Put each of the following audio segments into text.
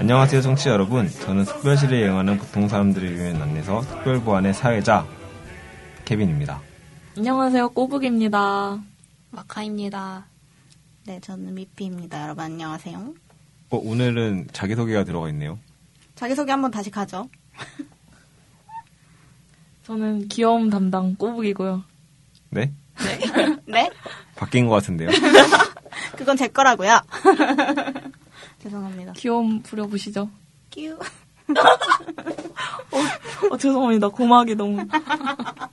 안녕하세요, 청취자 여러분. 저는 특별실에 여행하는 보통 사람들을 위한 안내서 특별보안의 사회자 케빈입니다. 안녕하세요, 꼬북입니다. 마카입니다. 네, 저는 미피입니다. 여러분 안녕하세요. 어, 오늘은 자기소개가 들어가 있네요. 자기소개 한번 다시 가죠. 저는 귀여움 담당 꼬북이고요. 네? 네? 바뀐 것 같은데요. 그건 제 거라고요. 죄송합니다. 귀여움 부려보시죠. 끼우. 어, 죄송합니다. 고막이 너무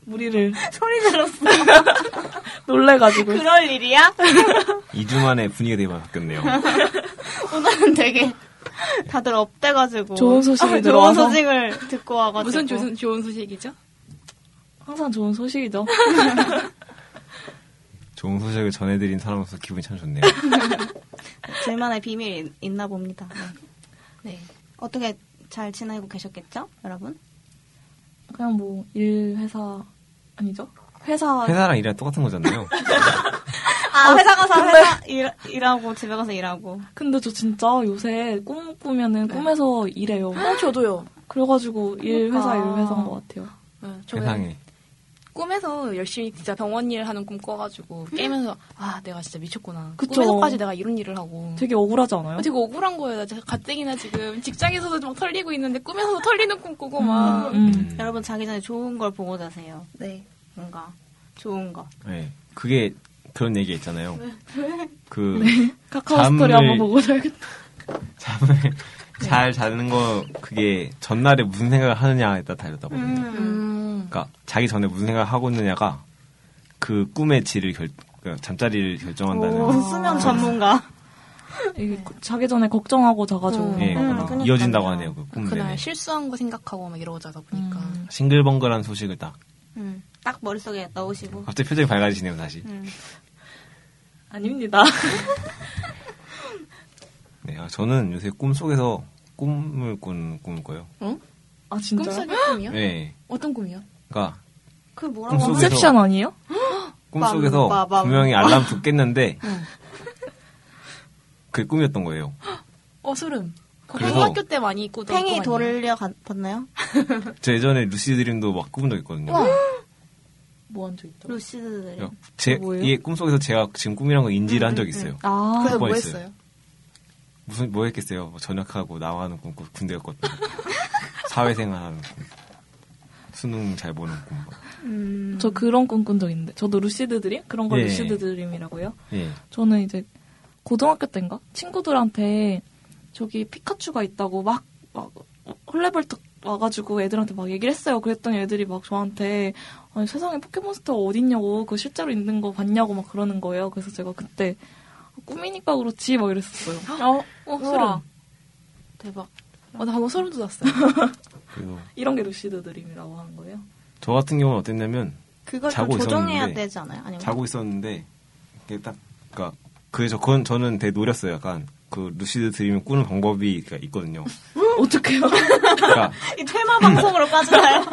무리를 소리 들었어. 놀래가지고. 그럴 일이야? 2주 만에 분위기가 되게 많이 바뀌었네요. 오늘은 되게 다들 업돼가지고 좋은 소식이 아, 좋은. 소식을 듣고 와가지고 무슨 좋은, 좋은 소식이죠? 항상 좋은 소식이죠. 좋은 소식을 전해드린 사람으로서 기분이 참 좋네요. 둘만의 비밀이 있나 봅니다. 네. 네. 어떻게 잘 지내고 계셨겠죠, 여러분? 그냥 뭐, 일, 회사, 아니죠? 회사. 회사랑 일이랑 똑같은 거잖아요. 아, 회사 가서 회사 일, 일하고 집에 가서 일하고. 근데 저 진짜 요새 꿈 꾸면은 꿈에서 일해요. 어, 저도요. 그래가지고 일, 회사, 일, 그러니까. 회사인 것 같아요. 네, 저는 세상에. 꿈에서 열심히 진짜 병원 일 하는 꿈 꿔가지고 깨면서 아 내가 진짜 미쳤구나. 그쵸. 꿈에서까지 내가 이런 일을 하고. 되게 억울하지 않아요? 되게 억울한 거예요. 가뜩이나 지금 직장에서도 막 털리고 있는데 꿈에서도 털리는 꿈 꾸고 막. 음. 음. 여러분 자기 전에 좋은 걸 보고 자세요. 네. 뭔가 좋은 거. 네. 그게 그런 얘기 있잖아요. 그 카카오 잠을- 스토리 한번 보고 자야겠다. 잠을 잘 자는 거 그게 전날에 무슨 생각을 하느냐에 따라 다르다거든요. 음. 그러니까 자기 전에 무슨 생각을 하고 있느냐가 그 꿈의 질을 결, 그 잠자리를 결정한다는 오, 수면 전문가. 이게 자기 전에 걱정하고 자가지고. 음. 예, 음, 그거 그러니까요. 이어진다고 하네요. 그 꿈 그날 내내. 실수한 거 생각하고 막 이러고 자다 보니까. 음. 싱글벙글한 소식을 딱 음, 딱 머릿속에 넣으시고. 갑자기 표정이 밝아지시네요 다시. 음. 아닙니다. 네, 아, 저는 요새 꿈 속에서 꿈을 꾼 꿈을 꿔요. 아, 진짜요? 꿈속의 꿈이요? 네, 어떤 꿈이요? 그러니까 그 뭐라고 꿈속에서-? 인셉션 아니에요? 꿈 속에서 빰, 빠밤. 분명히 알람 듣겠는데 응. 그 꿈이었던 거예요. 어 소름. 그거 그래서- 학교 때 많이 입고 팽이 돌려 가- 봤나요? 저 예전에 루시 드림도 막 꾸본 적 있거든요. 와. 뭐 앉아있다. Lucid. 그러니까 제? 이게 꿈 속에서 제가 지금 꿈이란 걸 인지를 한 적이 있어요. 아, 그래서 번뭐 있어요. 했어요? 무슨 뭐 했겠어요? 뭐 전역하고 나와는 꿈, 꾸- 군대 갔거든요. 사회생활 하는 꿈, 수능 잘 보는 꿈. 뭐. 음. 저 그런 꿈 꾼 적 있는데. 저도 lucid dream? 그런 거 예. Lucid dream이라고요? 예. 저는 이제 고등학교 때인가? 친구들한테 저기 피카츄가 있다고 막, 막 헐레벌떡 와가지고 애들한테 막 얘기를 했어요. 그랬더니 애들이 막 저한테 아니 세상에 포켓몬스터가 어딨냐고 그거 실제로 있는 거 봤냐고 막 그러는 거예요. 그래서 제가 그때 꿈이니까 그렇지 막 이랬었어요. 어, 어 소름. 대박. 어, 나 방금 소름 돋았어요. 이런 게 lucid dream이라고 하는 거예요. 저 같은 경우는 어땠냐면 그걸 자고 좀 조정해야 있었는데 되지 않아요? 아니면 자고 있었는데 이게 딱 그러니까 그래서 그건 저는 되게 노렸어요. 약간 그 lucid dream을 꾸는 방법이 있거든요. 어떡해요? 그러니까 이 테마 방송으로 빠지나요?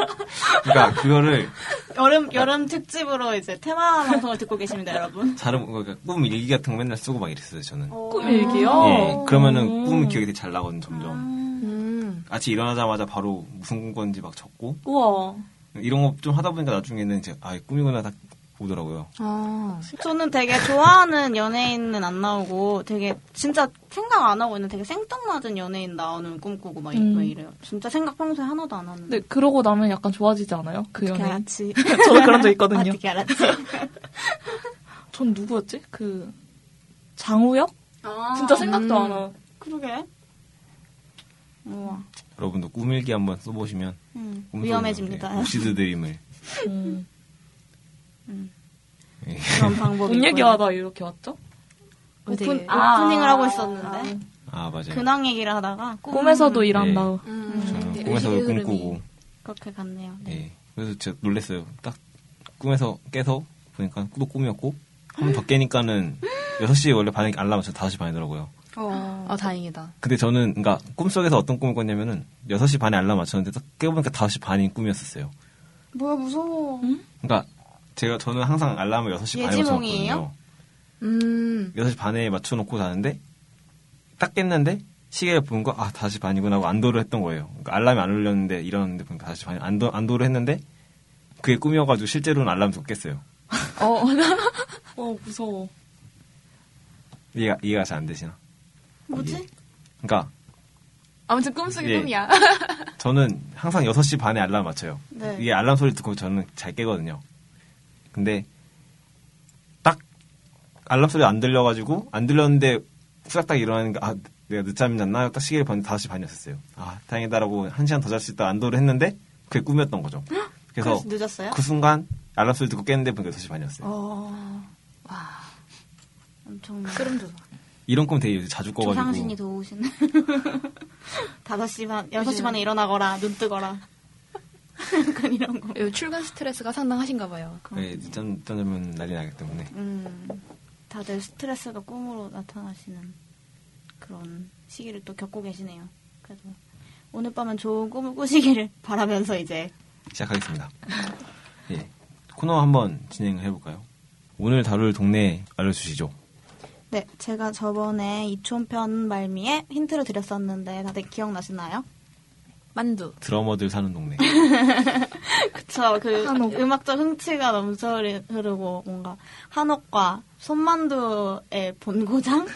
그러니까 그거를 여름 여름 특집으로 이제 테마 방송을 듣고 계십니다, 여러분. 다른 그러니까 꿈 일기 같은 거 맨날 쓰고 막 이랬어요. 저는. 꿈 일기요? 예. 그러면은 음. 꿈 기억이 되게 잘 나거든 점점. 음. 아침 일어나자마자 바로 무슨 꿈 꿨는지 막 적고 우와. 이런 거 좀 하다 보니까 나중에는 이제 아 꿈이구나 딱 오더라고요. 아. 저는 되게 좋아하는 연예인은 안 나오고 되게 진짜 생각 안 하고 있는 되게 생뚱맞은 연예인 나오는 꿈꾸고 막, 이- 음. 막 이래요. 진짜 생각 평소에 하나도 안 하는데. 근데 그러고 나면 약간 좋아지지 않아요? 그 연예인. 알았지? 저도 그런 적 있거든요. 어떻게 알았지? 전 누구였지? 그 장우혁? 아, 진짜 생각도 음. 안 나. 그러게. 우와. 여러분도 꿈일기 한번 써보시면 음, 위험해집니다. 나오는 루시드 드림을 음. 예. 그런 방법이. 얘기하다 이렇게 왔죠? 오픈, 되게- 오프닝을 아, 하고 있었는데 아 맞아요. 근황 얘기를 하다가 꿈- 꿈에서도 일한다. 음. 저는 되게 꿈에서도. 꿈꾸고 그렇게 갔네요. 네. 예. 그래서 제가 놀랬어요. 딱 꿈에서 깨서 보니까 또 꿈이었고 한 번 더 깨니까는 6시에 원래 반에 알람 맞춰 5시 반이더라고요. 어. 아 다행이다. 근데 저는 그러니까 꿈속에서 어떤 꿈을 꿨냐면은 6시 반에 알람 맞췄는데 딱 깨보니까 5시 반인 꿈이었었어요. 뭐야 무서워. 그러니까 제가 저는 항상 알람을 6시 반에 예지몽이에요? 맞춰놓거든요. 음. 6시 반에 맞춰놓고 자는데 딱 깼는데 시계를 보는 거, 아, 다시 반이구나 하고 안도를 했던 거예요. 그러니까 알람이 안 울렸는데 일어났는데 보니까 다시 반, 안도, 안도를 했는데 그게 꿈이어가지고 실제로는 알람 듣고 깼어요. 어, 어 무서워. 이해가, 이해가 잘 안 되시나? 뭐지? 그러니까 아무튼 꿈속의 예. 꿈이야. 저는 항상 6시 반에 알람 맞춰요. 네. 이게 알람 소리 듣고 저는 잘 깨거든요. 근데 딱 알람 소리 안 들려가지고 안 들렸는데 후닥닥 일어나는 게아 내가 늦잠이 잤나? 딱 시계를 봤는데 5시 반이었어요. 아 다행이다라고 한 시간 더 잘 수 있다 안도를 했는데 그게 꿈이었던 거죠. 그래서 그래서 늦었어요? 그 순간 알람 소리 듣고 깼는데 보니까 6시 반이었어요. 어. 와. 엄청 소름 돋아. 이런 꿈 되게 자주 꿔가지고 조상신이 도우시네. 5시 반, 6시 반에 일어나거라, 눈 뜨거라. 약간 이런 거. 요 출근 스트레스가 상당하신가 봐요. 네, 늦잠 늦잠 자면 난리 나기 때문에 음, 다들 스트레스가 꿈으로 나타나시는 그런 시기를 또 겪고 계시네요. 그래도 오늘 밤은 좋은 꿈을 꾸시기를 바라면서 이제 시작하겠습니다. 예. 코너 한번 진행을 해볼까요? 오늘 다룰 동네 알려주시죠. 네, 제가 저번에 이촌편 말미에 힌트를 드렸었는데 다들 기억나시나요? 만두. 드러머들 사는 동네. 그쵸, 그 한옥. 음악적 흥취가 넘쳐 흐르고 뭔가 한옥과 손만두의 본고장?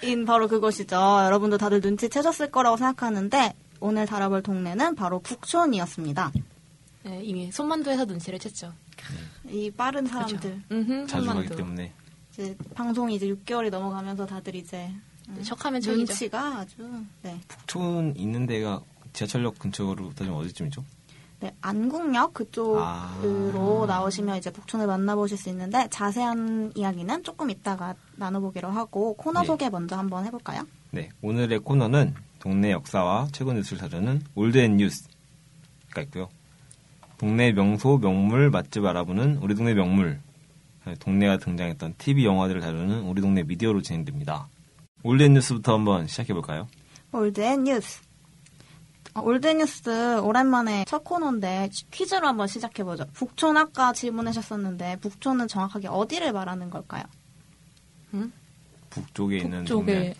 인 바로 그것이죠. 여러분도 다들 눈치채셨을 거라고 생각하는데 오늘 다뤄볼 동네는 바로 북촌이었습니다. 네, 이미 손만두에서 눈치를 챘죠. 이 빠른 사람들. 음흠, 자주 가기 손만두. 때문에. 이제 방송이 이제 6개월이 넘어가면서 다들 이제 음, 척하면 척이죠. 눈치가 아주 네. 북촌 있는 데가 지하철역 근처로 따지면 어디쯤이죠? 네, 안국역 그쪽으로 아. 나오시면 이제 북촌을 만나보실 수 있는데 자세한 이야기는 조금 이따가 나눠보기로 하고 코너 예. 소개 먼저 한번 해볼까요? 네. 오늘의 코너는 동네 역사와 최근 뉴스를 다루는 Old and News가 있고요. 동네 명소, 명물, 맛집 알아보는 우리 동네 명물. 동네가 등장했던 TV 영화들을 다루는 우리 동네 미디어로 진행됩니다. Old and News부터 한번 시작해볼까요? Old and News. 어, Old and News 오랜만에 첫 코너인데 퀴즈로 한번 시작해보죠. 북촌 아까 질문하셨었는데 북촌은 정확하게 어디를 말하는 걸까요? 북쪽에 있는 북쪽에. 동네.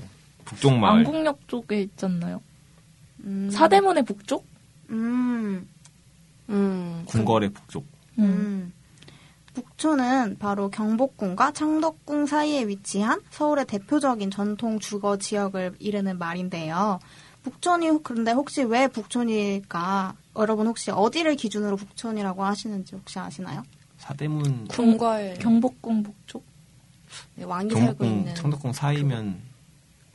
북쪽 마을. 안국역 쪽에 있잖아요. 음, 사대문의 북쪽? 음, 음. 궁궐의 북쪽. 음. 음. 북촌은 바로 경복궁과 창덕궁 사이에 위치한 서울의 대표적인 전통 주거 지역을 이르는 말인데요. 북촌이 그런데 혹시 왜 북촌일까? 여러분 혹시 어디를 기준으로 북촌이라고 하시는지 혹시 아시나요? 사대문, 궁궐. 경복궁 북쪽? 네, 왕이 살고 경복궁, 있는. 청덕궁 사이면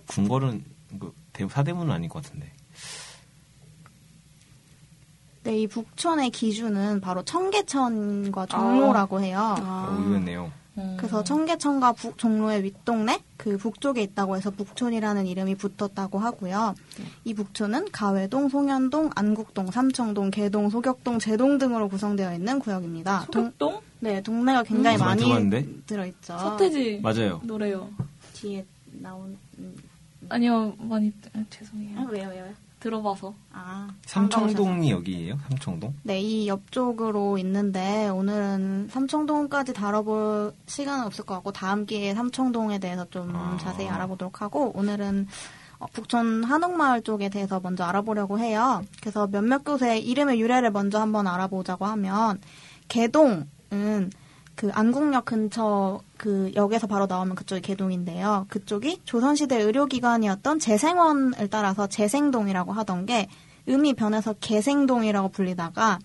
궁궐은 그 대- 사대문은 아닐 것 같은데. 네, 이 북촌의 기준은 바로 청계천과 종로라고 해요. 아. 어, 의외네요. 음. 그래서 청계천과 북, 종로의 윗동네, 그 북쪽에 있다고 해서 북촌이라는 이름이 붙었다고 하고요. 이 북촌은 가회동, 송현동, 안국동, 삼청동, 개동, 소격동, 제동 등으로 구성되어 있는 구역입니다. 동, 소극동? 네, 동네가 굉장히 음, 많이 들어봤는데? 들어있죠. 서태지 맞아요. 노래요. 뒤에 나온, 음, 아니요, 많이 아, 죄송해요. 아, 왜요, 왜요? 들어봐서. 아, 삼청동이 여기예요? 삼청동? 네, 이 옆쪽으로 있는데 오늘은 삼청동까지 다뤄볼 시간은 없을 것 같고 다음 기회에 삼청동에 대해서 좀 아. 자세히 알아보도록 하고 오늘은 어, 북촌 한옥마을 쪽에 대해서 먼저 알아보려고 해요. 그래서 몇몇 곳의 이름의 유래를 먼저 한번 알아보자고 하면 개동은 그 안국역 근처 그 역에서 바로 나오면 그쪽이 개동인데요. 그쪽이 조선시대 의료기관이었던 재생원을 따라서 재생동이라고 하던 게 음이 변해서 개생동이라고 불리다가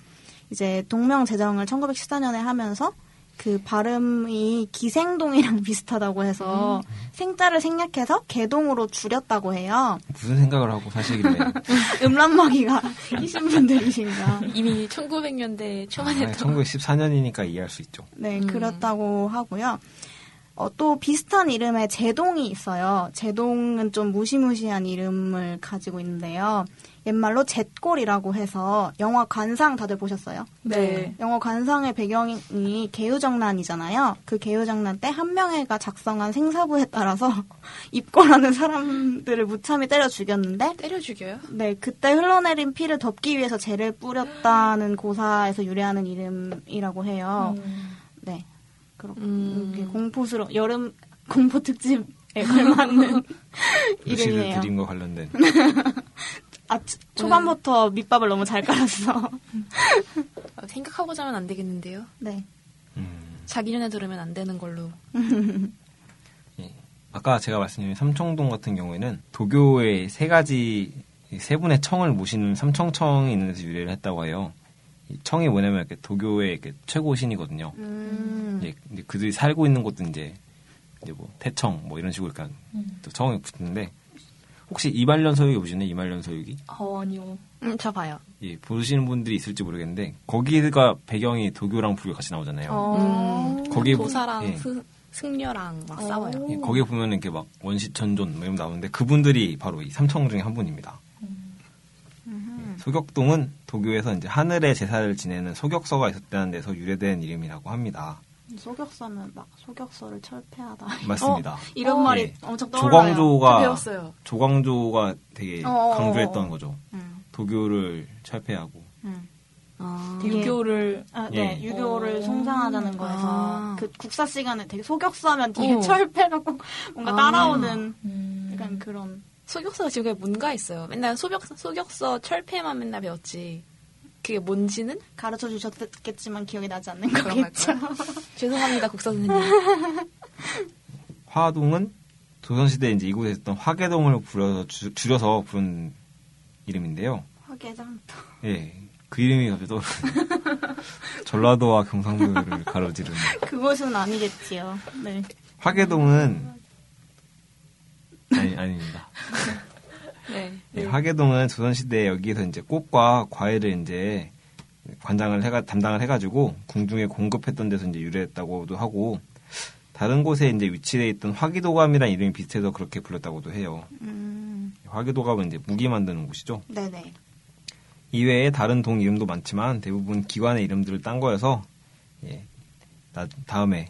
이제 동명 제정을 1914년에 하면서 그 발음이 기생동이랑 비슷하다고 해서 생자를 생략해서 개동으로 줄였다고 해요. 무슨 생각을 하고 사시길래. 음란마귀가 이신 분들이신가. 이미 1900년대 초반 아, 했던. 1914년이니까 이해할 수 있죠. 네, 음. 그렇다고 하고요. 어, 또 비슷한 이름의 제동이 있어요. 제동은 좀 무시무시한 이름을 가지고 있는데요. 옛말로 잿골이라고 해서 영화 관상 다들 보셨어요? 네. 영화 관상의 배경이 개유정난이잖아요. 그 개유정난 때 한명회가 작성한 생사부에 따라서 입고라는 사람들을 무참히 때려 죽였는데 때려 죽여요? 네, 그때 흘러내린 피를 덮기 위해서 죄를 뿌렸다는 고사에서 유래하는 이름이라고 해요. 음. 네. 그렇게 음. 공포스러 여름 공포 특집 걸맞는 루시드 이름이에요. 드림과 관련된 아, 초- 초반부터 밑밥을 너무 잘 깔았어. 아, 생각하고 자면 안 되겠는데요. 네. 음, 자기 전에 들으면 안 되는 걸로. 예. 아까 제가 말씀드린 삼청동 같은 경우에는 도교의 세 가지 세 분의 청을 모시는 삼청청이 있는 데서 유래를 했다고 해요. 이 청이 뭐냐면 이렇게 도교의 이렇게 최고 신이거든요. 음. 그들이 살고 있는 곳도 이제 이제 뭐 태청 뭐 이런 식으로 약간 또 청이 붙는데 혹시 이말년 서유기 보시나요? 이말년 서유기? 어, 아니요. 음, 저 봐요. 예, 보시는 분들이 있을지 모르겠는데 거기가 배경이 도교랑 불교 같이 나오잖아요. 어. 거기 도사랑 예. 스- 승려랑 막 싸워요. 예, 거기에 보면 이렇게 막 원시천존 뭐 이런 거 나오는데 그분들이 바로 이 삼청 중에 한 분입니다. 예, 소격동은 도교에서 이제 하늘의 제사를 지내는 소격서가 있었다는 데서 유래된 이름이라고 합니다. 소격서는 막 소격서를 철폐하다. 맞습니다. 이런 어. 말이 예. 엄청 떠올라요. 조광조가 배웠어요. 조광조가 되게 어어어어. 강조했던 거죠. 음, 도교를 철폐하고 음. 아. 유교를 아, 네, 예. 유교를 어. 숭상하자는 거에서 아. 그 국사 시간에 되게 소격서하면 뒤에 어. 철폐가 꼭 뭔가 아. 따라오는 음, 약간 그런 소격서가 지금 뭔가 있어요. 맨날 소격, 소격서 철폐만 맨날 배웠지. 그게 뭔지는 가르쳐 주셨겠지만 기억이 나지 않는 그런 거겠죠. 죄송합니다, 국사 선생님. 화동은 조선시대 이제 이곳에 있던 화계동을 불여서 주- 줄여서 부른 이름인데요. 화개장터. 예. 그 이름이 갑자기 떠오르네요. 전라도와 경상도를 가로지르는 그곳은 아니겠지요. 네. 화계동은 아니 아닙니다. 네. 예, 화계동은 조선시대에 여기에서 이제 꽃과 과일을 이제 관장을 해가 담당을 해가지고 궁중에 공급했던 데서 이제 유래했다고도 하고 다른 곳에 이제 위치해 있던 화기도감이라는 이름이 비슷해서 그렇게 불렀다고도 해요. 음, 화기도감은 이제 무기 만드는 곳이죠. 네네. 이외에 다른 동 이름도 많지만 대부분 기관의 이름들을 딴 거여서 예, 나- 다음에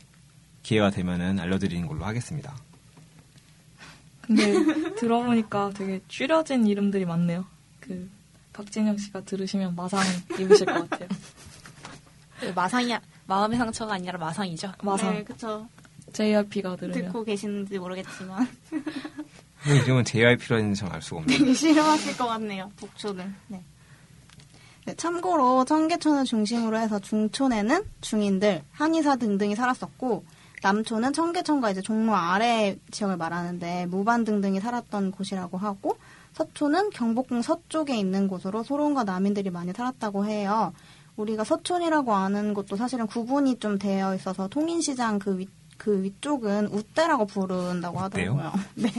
기회가 되면은 알려드리는 걸로 하겠습니다. 근데 들어보니까 되게 줄여진 이름들이 많네요. 그 박진영 씨가 들으시면 마상 입으실 것 같아요. 마상이, 마음의 상처가 아니라 마상이죠. 마상. 네, 그쵸. JYP가 들으면 듣고 계시는지 모르겠지만 근데 이름은 JYP라는 점알 수가 없네요. 되게 싫어하실 것 같네요. 북촌을. 네. 네, 참고로 청계천을 중심으로 해서 중촌에는 중인들, 한의사 등등이 살았었고 남촌은 청계천과 이제 종로 아래 지역을 말하는데 무반 등등이 살았던 곳이라고 하고 서촌은 경복궁 서쪽에 있는 곳으로 소론과 남인들이 많이 살았다고 해요. 우리가 서촌이라고 아는 곳도 사실은 구분이 좀 되어 있어서 통인시장 그 위, 그 위쪽은 우대라고 부른다고? 하더라고요. 네.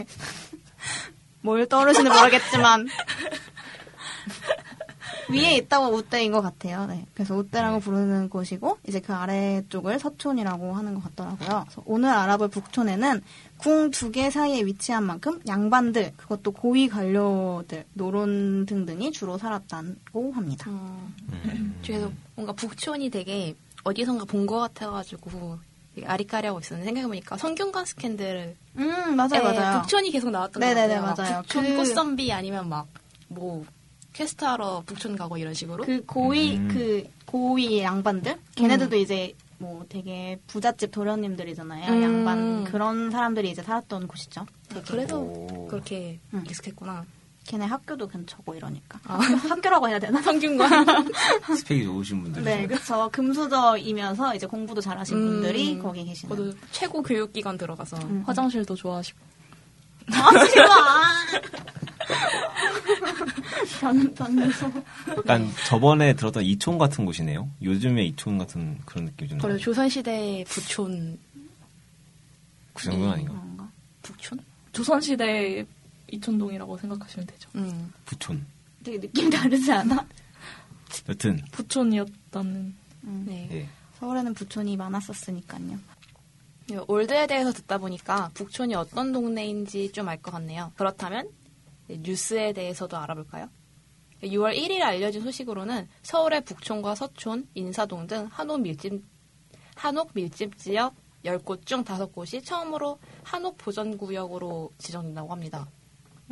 뭘 떠오르시는 모르겠지만 위에 있다고 우대인 것 같아요. 네. 그래서 우대라고 부르는 곳이고 이제 그 아래쪽을 서촌이라고 하는 것 같더라고요. 그래서 오늘 알아볼 북촌에는 궁 두 개 사이에 위치한 만큼 양반들 그것도 고위 관료들 노론 등등이 주로 살았다고 합니다. 어, 음. 그래서 뭔가 북촌이 되게 어디선가 본 것 같아가지고 아리까리하고 있었는데 생각해보니까 성균관 스캔들 음 맞아요 에 맞아요. 북촌이 계속 나왔던 네네네, 것 같아요. 맞아요. 막 북촌 그- 꽃선비 아니면 막뭐 quest하러 북촌 가고 이런 식으로 그 고위 음. 그 고위 양반들 걔네들도 이제 뭐 되게 부잣집 도련님들이잖아요. 음. 양반 그런 사람들이 이제 살았던 곳이죠. 되게. 그래서 오. 그렇게 음. 익숙했구나. 걔네 학교도 근처고 이러니까 아. 학교라고 해야 되나? 성균관 스펙이 좋으신 분들이죠. 네, 그렇죠. 금수저이면서 이제 공부도 잘하신 음. 분들이 거기 계시는. 저도 최고 교육기관 들어가서 음. 화장실도 좋아하시고 하 변 변소. 약간 저번에 들었던 이촌 같은 곳이네요. 요즘에 이촌 같은 그런 느낌이 좀 그리고 나요. 조선시대 부촌 그 정도는 아닌가? 그런가? 북촌? 조선시대 이촌동이라고 생각하시면 되죠. 음. 부촌. 되게 느낌 다르지 않아? 여튼 부촌이었다는 음. 네. 예. 서울에는 부촌이 많았었으니까요. 네, 올드에 대해서 듣다 보니까 북촌이 어떤 동네인지 좀 알 것 같네요. 그렇다면 네, 뉴스에 대해서도 알아볼까요? 6월 1일 알려진 소식으로는 서울의 북촌과 서촌, 인사동 등 한옥 밀집, 한옥 밀집 지역 10곳 중 5곳이 처음으로 한옥 보전구역으로 지정된다고 합니다.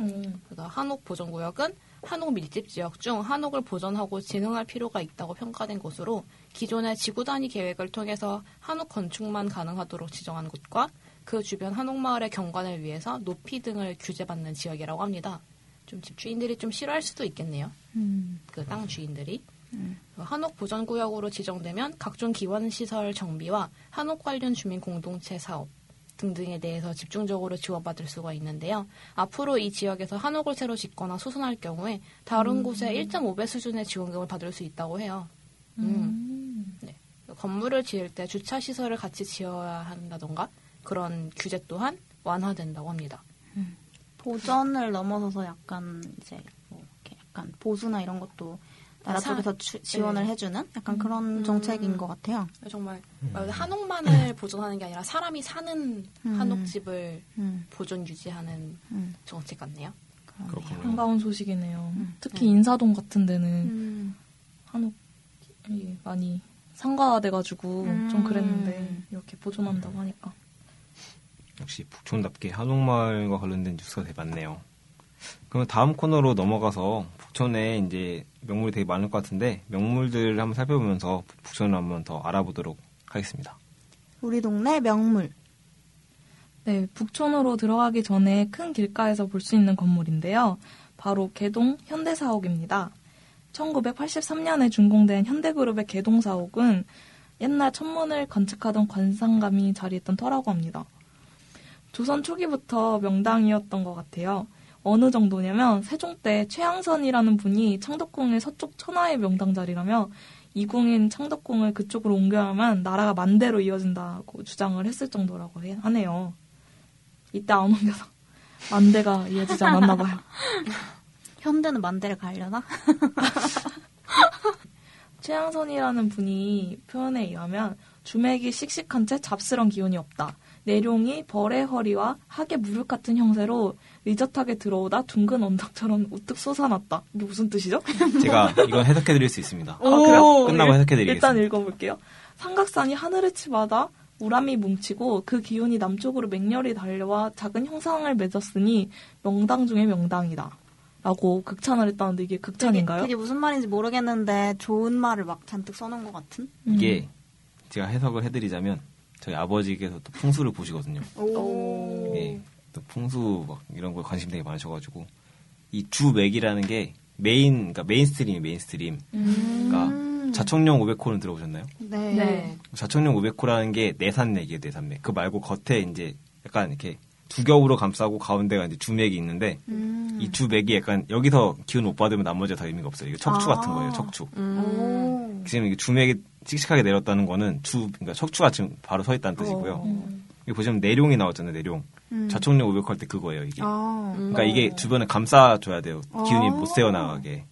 음, 그러니까 한옥 보전구역은 한옥 밀집 지역 중 한옥을 보존하고 진흥할 필요가 있다고 평가된 곳으로 기존의 지구 단위 계획을 통해서 한옥 건축만 가능하도록 지정한 곳과 그 주변 한옥마을의 경관을 위해서 높이 등을 규제받는 지역이라고 합니다. 좀 집주인들이 좀 싫어할 수도 있겠네요. 음. 그땅 주인들이. 음. 한옥 보전구역으로 지정되면 각종 기원시설 정비와 한옥 관련 주민 공동체 사업 등등에 대해서 집중적으로 지원받을 수가 있는데요. 앞으로 이 지역에서 한옥을 새로 짓거나 수선할 경우에 다른 곳에 1.5배 수준의 지원금을 받을 수 있다고 해요. 음. 네. 건물을 지을 때 주차 시설을 같이 지어야 한다던가 그런 규제 또한 완화된다고 합니다. 보전을 넘어서서 약간 이제 뭐 이렇게 약간 보수나 이런 것도 나라 사- 쪽에서 주- 지원을 네. 해주는 약간 그런 음. 정책인 것 같아요. 정말 말 그대로 한옥만을 보존하는 게 아니라 사람이 사는 음. 한옥집을 음. 보존 유지하는 음. 정책 같네요. 그렇군요. 반가운 소식이네요. 음. 특히 인사동 같은 데는 음. 한옥이 많이 상가돼가지고 음. 좀 그랬는데 이렇게 보존한다고 하니까 역시 북촌답게 한옥마을과 관련된 뉴스가 되게 많네요. 그럼 다음 코너로 넘어가서 북촌에 이제 명물이 되게 많을 것 같은데 명물들을 한번 살펴보면서 북촌을 한번 더 알아보도록 하겠습니다. 우리 동네 명물. 네, 북촌으로 들어가기 전에 큰 길가에서 볼 수 있는 건물인데요. 바로 개동 현대사옥입니다. 1983년에 준공된 현대그룹의 개동사옥은 옛날 천문을 건축하던 관상감이 자리했던 터라고 합니다. 조선 초기부터 명당이었던 것 같아요. 어느 정도냐면 세종 때 최양선이라는 분이 창덕궁의 서쪽 천하의 명당 자리라며 이궁인 창덕궁을 그쪽으로 옮겨야만 나라가 만대로 이어진다고 주장을 했을 정도라고 해- 하네요. 이때 안 옮겨서 만대가 이어지지 않았나 봐요. 현대는 만대를 가려나? 최양선이라는 분이 표현에 의하면 주맥이 씩씩한 채 잡스런 기운이 없다. 내룡이 벌의 허리와 학의 무릎 같은 형세로 의젓하게 들어오다 둥근 언덕처럼 우뚝 솟아났다. 이게 무슨 뜻이죠? 제가 이건 해석해드릴 수 있습니다. 아, 그래요? 끝나고 일- 해석해드리겠습니다. 일단 읽어볼게요. 삼각산이 하늘을 치받아 우람이 뭉치고 그 기운이 남쪽으로 맹렬히 달려와 작은 형상을 맺었으니 명당 중의 명당이다. 라고 극찬을 했다는데 이게 극찬인가요? 되게, 되게 무슨 말인지 모르겠는데 좋은 말을 막 잔뜩 써놓은 것 같은? 음. 이게 제가 해석을 해드리자면 저희 아버지께서 또 풍수를 보시거든요. 오. 예, 또 풍수 막 이런 거에 관심 되게 많으셔가지고 이 주맥이라는 게 메인, 그러니까 mainstream이 mainstream. 음. 그러니까 좌청룡 우백호는 들어보셨나요? 네. 네. 좌청룡 우백호라는 게 내산맥이에요, 내산맥. 그 말고 겉에 이제 약간 이렇게 두 겹으로 감싸고 가운데가 이제 주맥이 있는데 음. 이 주맥이 약간 여기서 기운 못 받으면 나머지가 다 의미가 없어요. 이게 척추 아. 같은 거예요, 척추. 음. 오. 지금 이게 주맥이 씩씩하게 내렸다는 거는 주, 그러니까 척추가 지금 바로 서 있다는 뜻이고요. 어. 여기 보시면 내룡이 나왔잖아요, 내룡. 음. 자청룡 500호 할때 그거예요, 이게. 아. 음. 그러니까 이게 주변을 감싸줘야 돼요. 기운이 아. 못 새어 나가게.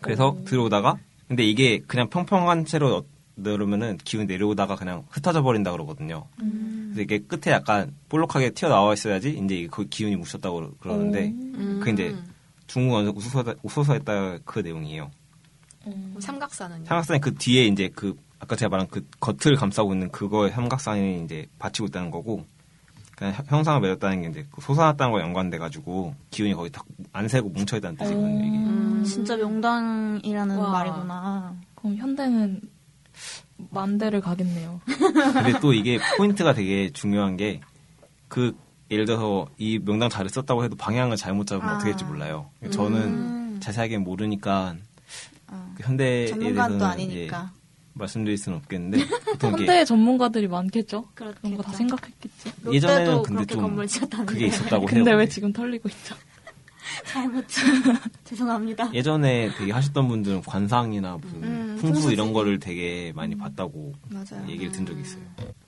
그래서 들어오다가, 근데 이게 그냥 평평한 채로 넣으면은 기운이 내려오다가 그냥 흩어져 버린다 그러거든요. 음. 그래서 이게 끝에 약간 볼록하게 튀어나와 있어야지 이제 그 기운이 묻혔다고 그러는데, 음. 그 이제 중국 우소서, 우소서했다 그 내용이에요. 음. 삼각사는요? 삼각산이 그 뒤에 이제 그 아까 제가 말한 그 겉을 감싸고 있는 그거에 삼각산이 이제 받치고 있다는 거고 그냥 형- 형상을 맺었다는 게 이제 그 솟아났다는 거에 연관돼 가지고 기운이 거기 딱안 새고 뭉쳐 있다는 뜻이거든요. 이게. 음. 진짜 명당이라는 와. 말이구나. 그럼 현대는 만 대를 가겠네요. 근데 또 이게 포인트가 되게 중요한 게 그 예를 들어서 이 명당 자를 썼다고 해도 방향을 잘못 잡으면 아. 어떻게 될지 몰라요. 저는 음. 자세하게 모르니까 아. 그 현대에 대해서는 아니니까. 예, 말씀드릴 수는 없겠는데 보통 이게 현대 전문가들이 많겠죠? 그런 거 다. 생각했겠지. 예전에는 근데 그렇게 좀 건물. 그게 있었다고 해요. 근데 왜. 지금 털리고 있죠? 잘못 죄송합니다. 예전에 되게 하셨던 분들은 관상이나 무슨 음, 풍수 이런. 거를 되게 많이 봤다고 맞아요. 얘기를 든 적이 있어요.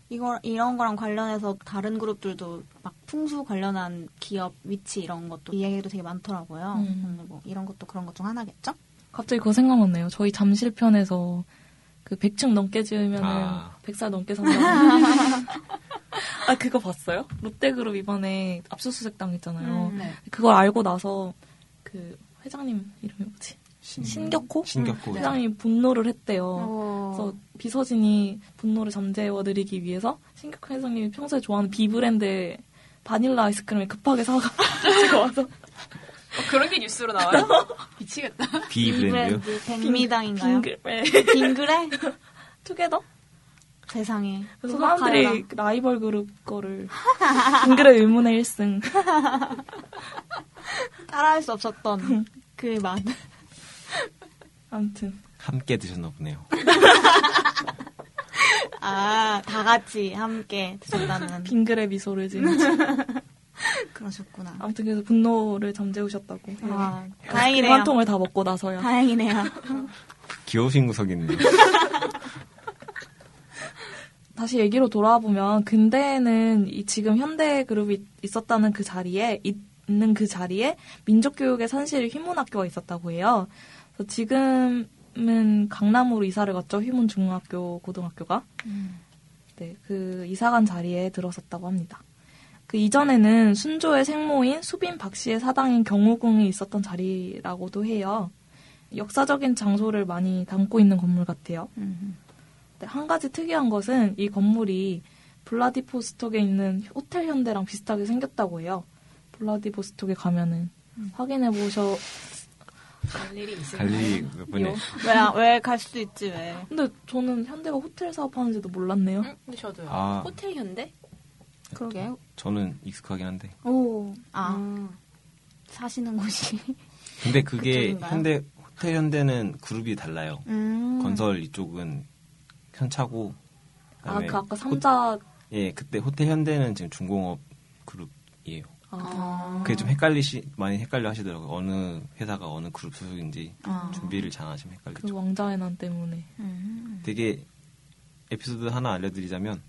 이거 이런 거랑 관련해서 다른 그룹들도 막 풍수 관련한 기업 위치 이런 것도 이 얘기도 되게 많더라고요. 음. 뭐 이런 것도 그런 것 중 하나겠죠? 갑자기 그거 생각났네요. 저희 잠실 편에서 그 100층 넘게 지으면 은 아. 100살 넘게 산다. 아, 그거 봤어요? 롯데그룹 이번에 압수수색 당했잖아요. 음, 네. 그걸 알고 나서 그 회장님 이름이 뭐지? 신- 신격호? 신격호. 회장님이 분노를 했대요. 어. 그래서 비서진이 분노를 잠재워드리기 위해서 신격호 회장님이 평소에 좋아하는 비브랜드의 바닐라 아이스크림을 급하게 사가지고 와서 그런 게 뉴스로 나와요? 미치겠다. 비 브랜드요. 브랜드 백미당인가요? 빙글, 네. 빙그레? 투게더? 세상에. 그래서 소박하여라. 사람들이 라이벌 그룹 거를 빙그레 의문의 1승. 따라할 수 없었던 그 맛. 아무튼 함께 드셨나 보네요. 아, 다 같이 함께 드셨다는. 빙그레 미소를 지는. 그러셨구나. 아무튼 그래서 분노를 잠재우셨다고. 아, 한 다행이네요. 통을 다 먹고 나서야. 다행이네요. 귀여우신 구석이네요. 다시 얘기로 돌아와 보면 근대에는 이 지금 현대 그룹이 있었다는 그 자리에 있는 그 자리에 민족 교육의 산실을 휘문 학교가 있었다고 해요. 그래서 지금은 강남으로 이사를 갔죠. 휘문 중학교 고등학교가. 네, 그 이사간 자리에 들어섰다고 합니다. 그 이전에는 순조의 생모인 수빈 박 씨의 사당인 경우궁이 있었던 자리라고도 해요. 역사적인 장소를 많이 담고 있는 건물 같아요. 음. 네, 한 가지 특이한 것은 이 건물이 블라디보스톡에 있는 호텔 현대랑 비슷하게 생겼다고 해요. 블라디보스톡에 가면은 확인해 보셔. 갈 일이 있을 갈 일이 몇 번에 요. 왜, 왜갈 수도 있지, 왜. 근데 저는 현대가 호텔 사업하는지도 몰랐네요. 응? 근데 저도요. 아. 호텔 현대? 그러게. 저는 익숙하긴 한데. 오, 아, 음. 사시는 곳이. 근데 그게 그쪽인가요? 현대 호텔 현대는 그룹이 달라요. 음. 건설 이쪽은 현차고 아, 그 아까 삼자. 예, 그때 호텔 현대는 지금 중공업 그룹이에요. 아, 그게 좀 헷갈리시 많이 헷갈려 하시더라고요. 어느 회사가 어느 그룹 소속인지 아. 준비를 잘안 하시면 헷갈리죠. 그 왕자의 난 때문에. 음. 되게 에피소드 하나 알려드리자면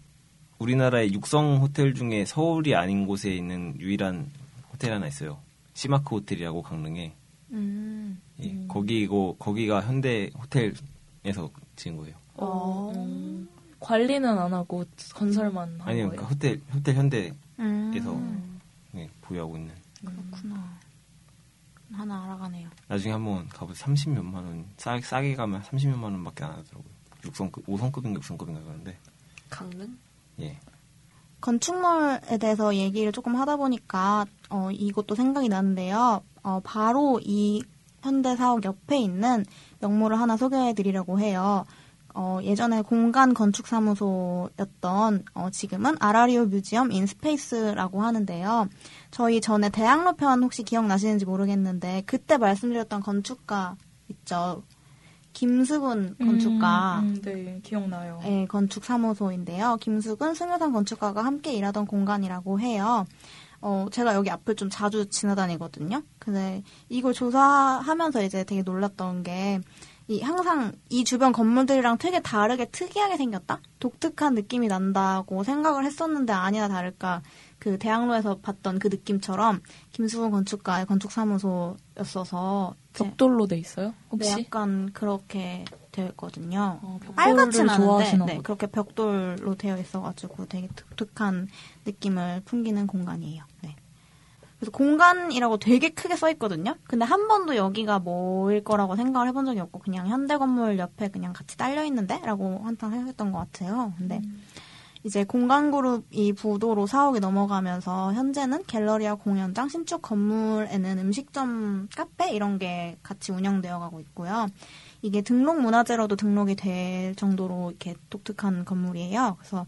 우리나라의 육성 호텔 중에 서울이 아닌 곳에 있는 유일한 호텔 하나 있어요. 시마크 호텔이라고 강릉에 음. 예, 거기고 거기가 현대 호텔에서 지은 거예요. 어, 음. 관리는 안 하고 건설만 한 아니요, 거예요. 그러니까 호텔 호텔 현대에서 음. 예, 보유하고 있는. 그렇구나. 하나 알아가네요. 나중에 한번 가보세요. 30 몇만 원, 싸, 싸게 가면 30 몇만 원밖에 안 하더라고요. 6성급, 5성급인가 6성급인가 그런데 강릉? 예. 건축물에 대해서 얘기를 조금 하다 보니까 어, 이것도 생각이 나는데요. 어, 바로 이 현대사옥 옆에 있는 명물을 하나 소개해 드리려고 해요. 어, 예전에 공간 건축 사무소였던 어, 지금은 아라리오 Museum in Space라고 하는데요. 저희 전에 대학로 편 혹시 기억나시는지 모르겠는데 그때 말씀드렸던 건축가 있죠. 김수근 건축가. 음, 음, 네, 기억나요. 예, 건축 사무소인데요. 김수근 승효상 건축가가 함께 일하던 공간이라고 해요. 어, 제가 여기 앞을 좀 자주 지나다니거든요. 근데 이걸 조사하면서 이제 되게 놀랐던 게, 이 항상 이 주변 건물들이랑 되게 다르게 특이하게 생겼다? 독특한 느낌이 난다고 생각을 했었는데 아니나 다를까 그 대학로에서 봤던 그 느낌처럼 김수근 건축가의 건축사무소였어서 제- 벽돌로 돼 있어요? 네, 혹시? 약간 그렇게 되어 있거든요. 어, 벽돌을 빨갛진 않은데 네. 그렇게 벽돌로 되어 있어가지고 되게 독특한 느낌을 풍기는 공간이에요. 네. 그래서 공간이라고 되게 크게 써 있거든요. 근데 한 번도 여기가 뭐일 거라고 생각을 해본 적이 없고 그냥 현대 건물 옆에 그냥 같이 딸려 있는데라고 한탕 생각했던 것 같아요. 근데 이제 공간그룹 이 부도로 사옥이 넘어가면서 현재는 갤러리와 공연장, 신축 건물에는 음식점, 카페 이런 게 같이 운영되어 가고 있고요. 이게 등록 문화재로도 등록이 될 정도로 이렇게 독특한 건물이에요. 그래서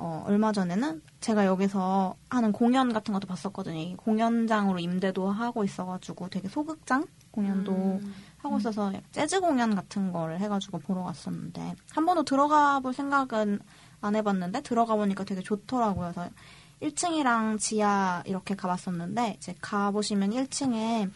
어, 얼마 전에는 제가 여기서 하는 공연 같은 것도 봤었거든요. 이 공연장으로 임대도 하고 있어가지고 되게 소극장 공연도 하고 있어서 재즈 공연 같은 거를 해가지고 보러 갔었는데 한 번도 들어가 볼 생각은 안 해봤는데 들어가 보니까 되게 좋더라고요. 그래서 1층이랑 지하 이렇게 가봤었는데 이제 가보시면 1층에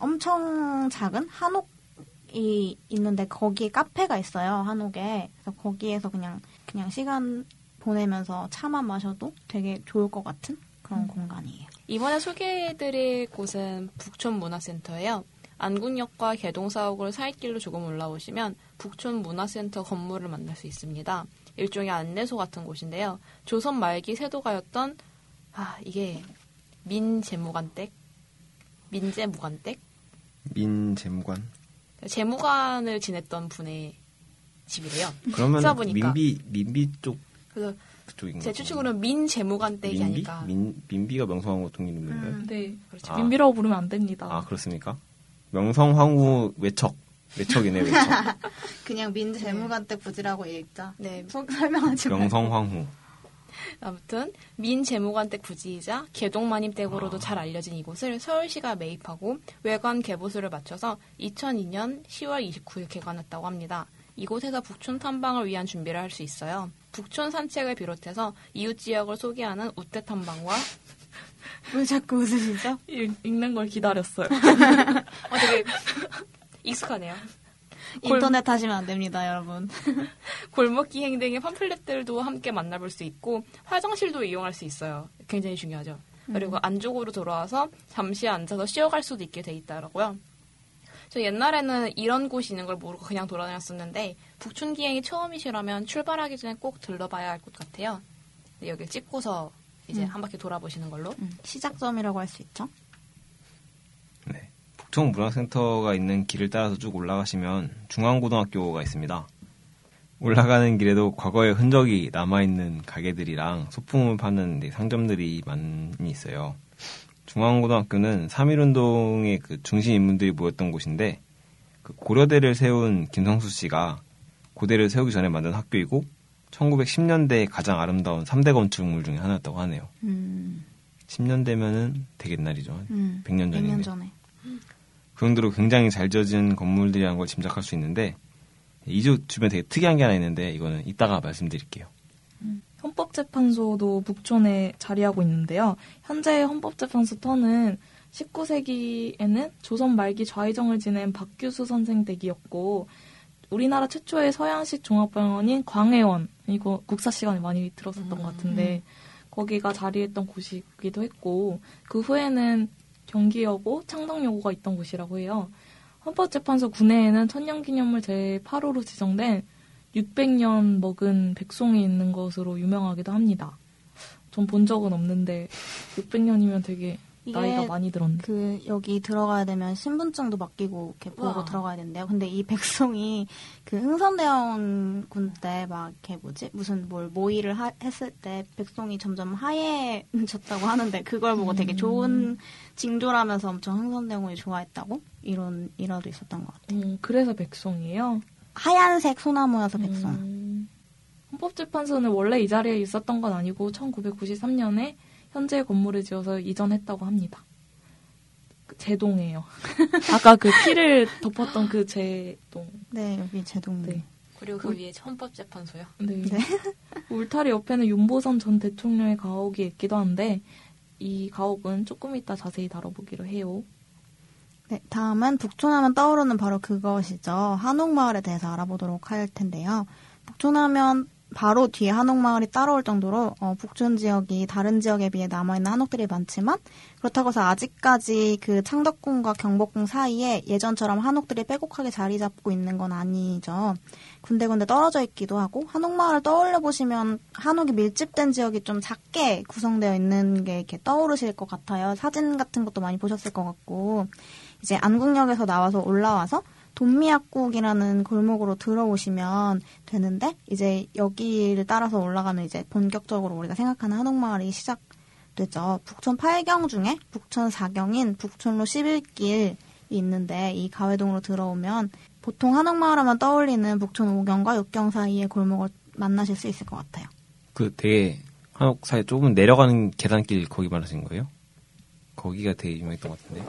엄청 작은 한옥이 있는데 거기에 카페가 있어요. 한옥에. 그래서 거기에서 그냥 그냥 시간 보내면서 차만 마셔도 되게 좋을 것 같은 그런 공간이에요. 이번에 소개해드릴 곳은 북촌문화센터예요. 안국역과 개동사옥을 사이길로 조금 올라오시면 북촌문화센터 건물을 만날 수 있습니다. 일종의 안내소 같은 곳인데요. 조선 말기 세도가였던 아 이게 민재무관댁, 민재무관댁, 민재무관. 재무관을 지냈던 분의 집이래요. 그러면. 민비 민비 쪽 그래서? 제 추측으로는 민 재무관 댁이 민비? 아닐까. 민 민비가 명성황후 동일인가요? 네. 그렇죠. 아. 민비라고 부르면 안 됩니다. 아 그렇습니까? 명성황후 외척 외척이네 외척. 그냥 민 재무관 댁 부지라고 읽자. 네. 속 설명하지 말고. 명성황후. 아무튼 민 재무관 댁 부지이자 개동마님 댁으로도 잘 알려진 이곳을 서울시가 매입하고 외관 개보수를 마쳐서 2002년 10월 29일 개관했다고 합니다. 이곳에서 북촌 탐방을 위한 준비를 할 수 있어요. 북촌 산책을 비롯해서 이웃 지역을 소개하는 우대 탐방과 왜 자꾸 웃으시죠? 읽, 읽는 걸 기다렸어요. 어, 되게 익숙하네요. 인터넷 하시면 안 됩니다, 여러분. 골목 기행 등의 팜플렛들도 함께 만나볼 수 있고 화장실도 이용할 수 있어요. 굉장히 중요하죠. 그리고 안쪽으로 돌아와서 잠시 앉아서 쉬어갈 수도 있게 돼 있다라고요. 저 옛날에는 이런 곳이 있는 걸 모르고 그냥 돌아다녔었는데 북촌 기행이 처음이시라면 출발하기 전에 꼭 들러봐야 할 곳 같아요. 네, 여기 찍고서 이제 한 바퀴 돌아보시는 걸로. 음, 시작점이라고 할 수 있죠. 네. 북청 문화센터가 있는 길을 따라서 쭉 올라가시면 중앙고등학교가 있습니다. 올라가는 길에도 과거의 흔적이 남아있는 가게들이랑 소품을 파는 네, 상점들이 많이 있어요. 중앙고등학교는 3.1운동의 그 중심 인물들이 모였던 곳인데 그 고려대를 세운 김성수 씨가 고대를 세우기 전에 만든 학교이고 1910년대에 가장 아름다운 3대 건축물 중에 하나였다고 하네요. 음, 10년대면은 되게 옛날이죠. 음, 100년 전이네. 100년 전에. 그 정도로 굉장히 잘 지어진 건물들이라는 걸 짐작할 수 있는데 이주 주변 되게 특이한 게 하나 있는데 이거는 이따가 말씀드릴게요. 헌법재판소도 북촌에 자리하고 있는데요. 현재 헌법재판소 터는 19세기에는 조선 말기 좌의정을 지낸 박규수 선생 댁이었고 우리나라 최초의 서양식 종합병원인 광해원 이거 국사 시간에 많이 들었었던 것 같은데 거기가 자리했던 곳이기도 했고 그 후에는 경기여고, 창덕여고가 있던 곳이라고 해요. 헌법재판소 군내에는 천년기념물 제8호로 지정된 600년 먹은 백송이 있는 것으로 유명하기도 합니다. 전 본 적은 없는데 600년이면 되게 나이가 많이 들었는데. 그 여기 들어가야 되면 신분증도 맡기고 이렇게 보고 와. 들어가야 된대요. 근데 이 백송이 그 흥선대원 군 때 막 이렇게 뭐지 무슨 뭘 모의를 하- 했을 때 백송이 점점 하얘졌다고 하는데 그걸 보고 되게 좋은 징조라면서 엄청 흥선대원이 좋아했다고 이런 일화도 있었던 것 같아요. 음, 그래서 백송이에요. 하얀색 소나무여서 백송. 음, 헌법재판소는 원래 이 자리에 있었던 건 아니고 1993년에 현재 건물을 지어서 이전했다고 합니다. 그 제동이에요. 아까 그 피를 덮었던 그 제동. 네 여기 제동. 네. 그리고 그 위에 헌법재판소요. 네. 네. 울타리 옆에는 윤보선 전 대통령의 가옥이 있기도 한데 이 가옥은 조금 이따 자세히 다뤄보기로 해요. 네, 다음은 북촌하면 떠오르는 바로 그것이죠. 한옥마을에 대해서 알아보도록 할 텐데요. 북촌하면 바로 뒤에 한옥마을이 따라올 정도로 어, 북촌 지역이 다른 지역에 비해 남아있는 한옥들이 많지만 그렇다고 해서 아직까지 그 창덕궁과 경복궁 사이에 예전처럼 한옥들이 빼곡하게 자리 잡고 있는 건 아니죠. 군데군데 떨어져 있기도 하고 한옥마을을 떠올려 보시면 한옥이 밀집된 지역이 좀 작게 구성되어 있는 게 이렇게 떠오르실 것 같아요. 사진 같은 것도 많이 보셨을 것 같고 이제 안국역에서 나와서 올라와서 돈미약국이라는 골목으로 들어오시면 되는데 이제 여기를 따라서 올라가면 이제 본격적으로 우리가 생각하는 한옥마을이 시작되죠. 북촌 8경 중에 북촌 4경인 북촌로 11길이 있는데 이 가회동으로 들어오면 보통 한옥마을 하면 떠올리는 북촌 5경과 6경 사이의 골목을 만나실 수 있을 것 같아요. 그 되게 한옥 사이 조금 내려가는 계단길 거기 말하신 거예요? 거기가 되게 유명했던 것 같은데.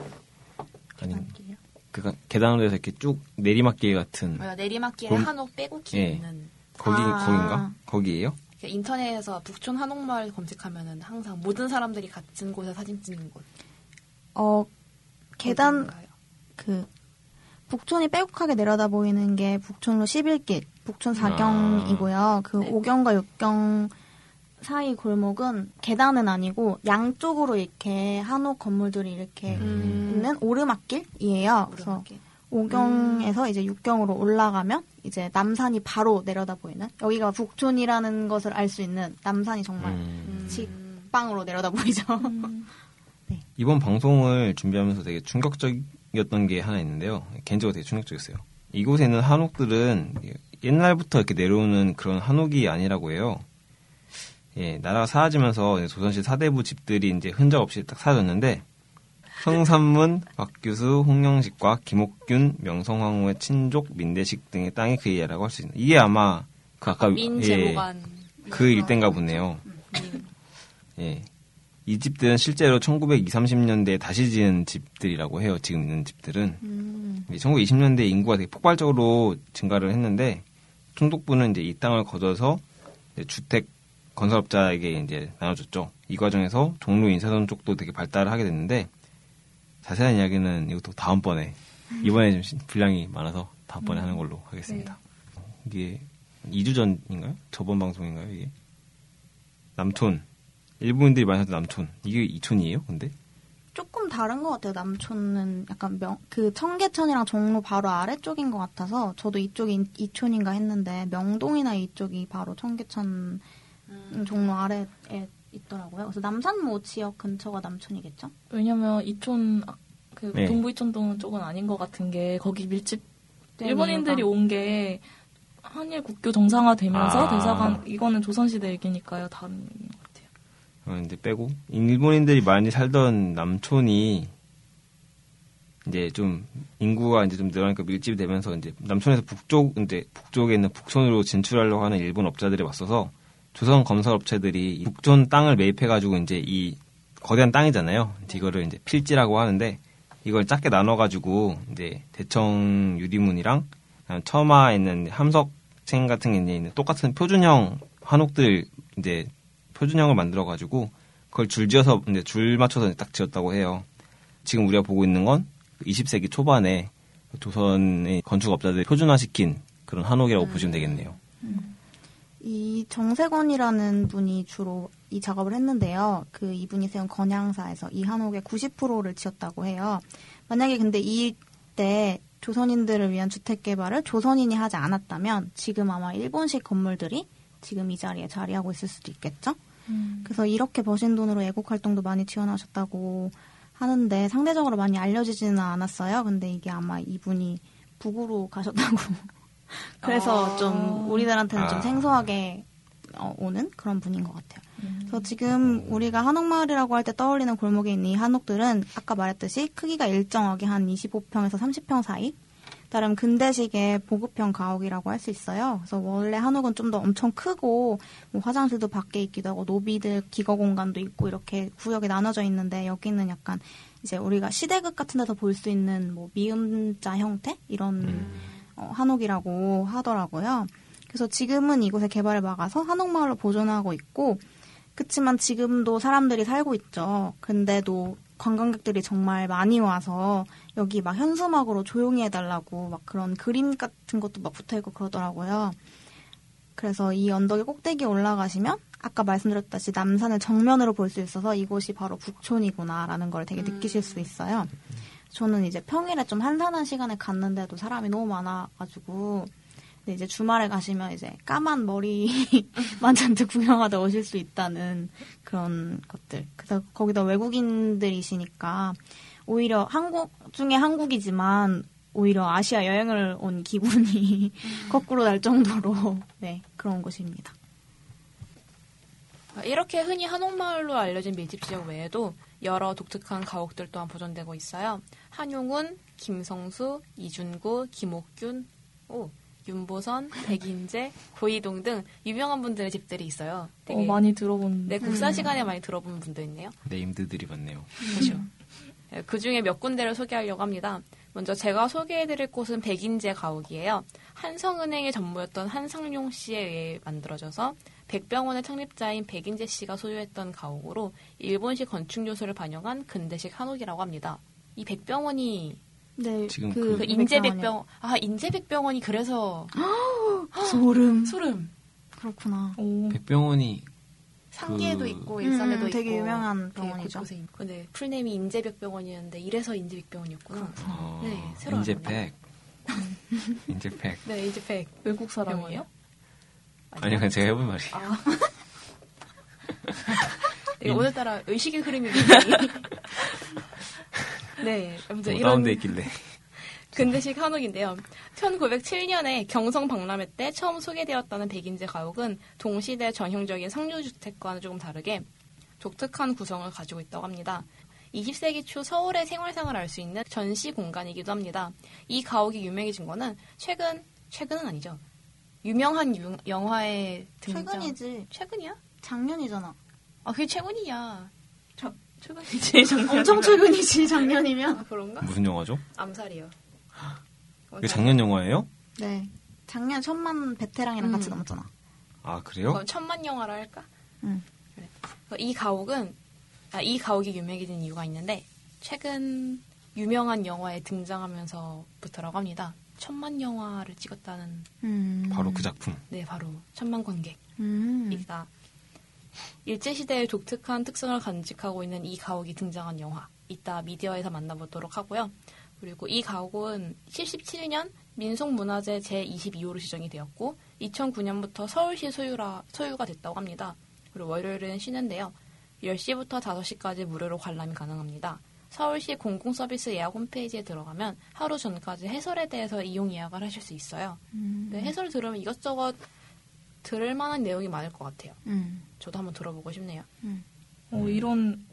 아니, 그 가- 계단으로 해서 이렇게 쭉 내리막길 같은 뭐야, 내리막길에 그럼- 한옥 빼곡히 예. 있는 거기 아. 거긴가? 거기예요? 그러니까 인터넷에서 북촌 한옥마을 검색하면은 항상 모든 사람들이 같은 곳에 사진 찍는 곳. 어, 계단 어딘가요? 그 북촌이 빼곡하게 내려다 보이는 게 북촌로 11길, 북촌 4경이고요. 그 네. 5경과 6경 사이 골목은 계단은 아니고 양쪽으로 이렇게 한옥 건물들이 이렇게 음. 있는 오르막길이에요. 그래서 오르막길. 5경에서 이제 6경으로 올라가면 이제 남산이 바로 내려다 보이는 여기가 북촌이라는 것을 알 수 있는 남산이 정말 음. 직방으로 내려다 보이죠. 이번 방송을 준비하면서 되게 충격적이었던 게 하나 있는데요. 개인적으로 되게 충격적이었어요. 이곳에는 한옥들은 옛날부터 이렇게 내려오는 그런 한옥이 아니라고 해요. 예, 나라가 사라지면서 조선시 사대부 집들이 이제 흔적 없이 딱 사라졌는데 성산문, 박규수, 홍영식과 김옥균, 명성황후의 친족, 민대식 등의 땅이 그 이하라고 할 수 있는. 이게 아마 그 아까 민재보관 그 일대인가 보네요. 예. 이 집들은 실제로 1920, 30년대에 다시 지은 집들이라고 해요. 지금 있는 집들은. 음. 1920년대 인구가 되게 폭발적으로 증가를 했는데 총독부는 이제 이 땅을 거둬서 주택 건설업자에게 이제 나눠줬죠. 이 과정에서 종로 인사동 쪽도 되게 발달을 하게 됐는데 자세한 이야기는 이것도 다음번에 이번에 좀 시- 분량이 많아서 다음번에 하는 걸로 하겠습니다. 이게 2주 전인가요? 저번 방송인가요? 이게 남촌 일본인들이 많이 하던 남촌 이게 이촌이에요? 근데 조금 다른 것 같아요. 남촌은 약간 명, 그 청계천이랑 종로 바로 아래쪽인 것 같아서 저도 이쪽이 이촌인가 했는데 명동이나 이쪽이 바로 청계천 음, 종로 아래에 있더라고요. 그래서 남산모 지역 근처가 남촌이겠죠? 왜냐면 이촌 아, 그 네. 동부 이촌동 쪽은 아닌 것 같은 게 거기 밀집 된 일본인들이 이유가. 온게 한일 국교 정상화 되면서 아. 대사관 이거는 조선시대 얘기니까요. 다른 것 같아요. 어, 이제 빼고 일본인들이 많이 살던 남촌이 이제 좀 인구가 이제 좀 늘어나니까 밀집이 되면서 이제 남촌에서 북쪽 이제 북쪽에 있는 북촌으로 진출하려고 하는 일본 업자들이 맞서서 조선 건설 업체들이 이 북촌 땅을 매입해 가지고 이제 이 거대한 땅이잖아요. 이거를 이제 필지라고 하는데 이걸 작게 나눠 가지고 이제 대청 유리문이랑 처마에 있는 함석생 같은 게 있는 똑같은 표준형 한옥들 이제 표준형을 만들어 가지고 그걸 줄지어서 이제 줄 맞춰서 딱 지었다고 해요. 지금 우리가 보고 있는 건 20세기 초반에 조선의 건축업자들이 표준화시킨 그런 한옥이라고 보시면 되겠네요. 이 정세건이라는 분이 주로 이 작업을 했는데요. 그 이분이 세운 건양사에서 이 한옥의 90%를 지었다고 해요. 만약에 근데 이때 조선인들을 위한 주택 개발을 조선인이 하지 않았다면 지금 아마 일본식 건물들이 지금 이 자리에 자리하고 있을 수도 있겠죠. 그래서 이렇게 버신 돈으로 애국 활동도 많이 지원하셨다고 하는데 상대적으로 많이 알려지지는 않았어요. 근데 이게 아마 이분이 북으로 가셨다고. 그래서 아. 좀 우리들한테는 좀 아. 생소하게 어, 오는 그런 분인 것 같아요. 그래서 지금 우리가 한옥마을이라고 할 때 떠올리는 골목에 있는 이 한옥들은 아까 말했듯이 크기가 일정하게 한 25평에서 30평 사이 나름 근대식의 보급형 가옥이라고 할 수 있어요. 그래서 원래 한옥은 좀 더 엄청 크고 뭐 화장실도 밖에 있기도 하고 노비들 기거 공간도 있고 이렇게 구역이 나눠져 있는데 여기는 약간 이제 우리가 시대극 같은 데서 볼 수 있는 뭐 미음자 형태 이런 어, 한옥이라고 하더라고요. 그래서 지금은 이곳의 개발을 막아서 한옥마을로 보존하고 있고 그치만 지금도 사람들이 살고 있죠. 근데도 관광객들이 정말 많이 와서 여기 막 현수막으로 조용히 해달라고 막 그런 그림 같은 것도 막 붙어있고 그러더라고요. 그래서 이 언덕의 꼭대기에 올라가시면 아까 말씀드렸다시피 남산을 정면으로 볼 수 있어서 이곳이 바로 북촌이구나라는 걸 되게 느끼실 수 있어요. 저는 이제 평일에 좀 한산한 시간에 갔는데도 사람이 너무 많아가지고 근데 이제 주말에 가시면 이제 까만 머리만 잔뜩 구경하다 오실 수 있다는 그런 것들. 그래서 거기다 외국인들이시니까 오히려 한국 중에 한국이지만 오히려 아시아 여행을 온 기분이 거꾸로 날 정도로 네 그런 곳입니다. 이렇게 흔히 한옥마을로 알려진 밀집 지역 외에도 여러 독특한 가옥들 또한 보존되고 있어요. 한용운, 김성수, 이준구, 김옥균, 오, 윤보선, 백인재, 고이동 등 유명한 분들의 집들이 있어요. 되게 어, 많이 들어본. 네, 국사 시간에 많이 들어본 분도 있네요. 네임드들이 많네요. 그렇죠. 그 중에 몇 군데를 소개하려고 합니다. 먼저 제가 소개해드릴 곳은 백인재 가옥이에요. 한성은행의 전무였던 한상용 씨에 의해 만들어져서 백병원의 창립자인 백인제 씨가 소유했던 가옥으로 일본식 건축 요소를 반영한 근대식 한옥이라고 합니다. 이 백병원이 네, 지금 그 그 인제 백병 아 인제 백병원이 그래서 소름 소름 그렇구나. 오, 음. 백병원이 상계에도 그- 있고 일산에도 음, 있고 되게 유명한 되게 병원이죠. 근데 full name이 인제백병원이었는데 이래서 인제백병원이었구나. 어, 네, 새로 인제백. 인제팩. 네, 인제백 외국 사람이에요? 아니요, 그냥 제가 해본 말이에요. 아. 이거 오늘따라 의식의 흐름이 굉장히. 네, 아무튼 뭐 이런 다운돼 있길래. 근대식 한옥인데요. 1907년에 경성 박람회 때 처음 소개되었다는 백인제 가옥은 동시대 전형적인 상류주택과는 조금 다르게 독특한 구성을 가지고 있다고 합니다. 20세기 초 서울의 생활상을 알 수 있는 전시 공간이기도 합니다. 이 가옥이 유명해진 거는 최근 최근은 아니죠. 유명한 유- 영화에 등장. 최근이지. 최근이야? 작년이잖아. 아 그게 최근이야. 최근이지 작년. 엄청 최근이지, 작년이면. 아 그런가? 무슨 영화죠? 암살이요. 이게 작년 영화예요? 네. 작년 천만 베테랑이랑 음. 같이 넘었잖아. 아 그래요? 그럼 천만 영화라 할까? 응. 그래. 이 가옥은 아, 이 가옥이 유명해진 이유가 있는데 최근 유명한 영화에 등장하면서부터라고 합니다. 천만 영화를 찍었다는 음. 바로 그 작품. 네 바로 천만 관객이다. 음. 일제 시대의 독특한 특성을 간직하고 있는 이 가옥이 등장한 영화 이따 미디어에서 만나보도록 하고요. 그리고 이 가옥은 77년 민속문화재 제22호로 지정이 되었고 2009년부터 서울시 소유라, 소유가 됐다고 합니다. 그리고 월요일은 쉬는데요. 10시부터 5시까지 무료로 관람이 가능합니다. 서울시 공공서비스 예약 홈페이지에 들어가면 하루 전까지 해설에 대해서 이용 예약을 하실 수 있어요. 음. 네, 해설 들으면 이것저것 들을 만한 내용이 많을 것 같아요. 음. 저도 한번 들어보고 싶네요. 어, 이런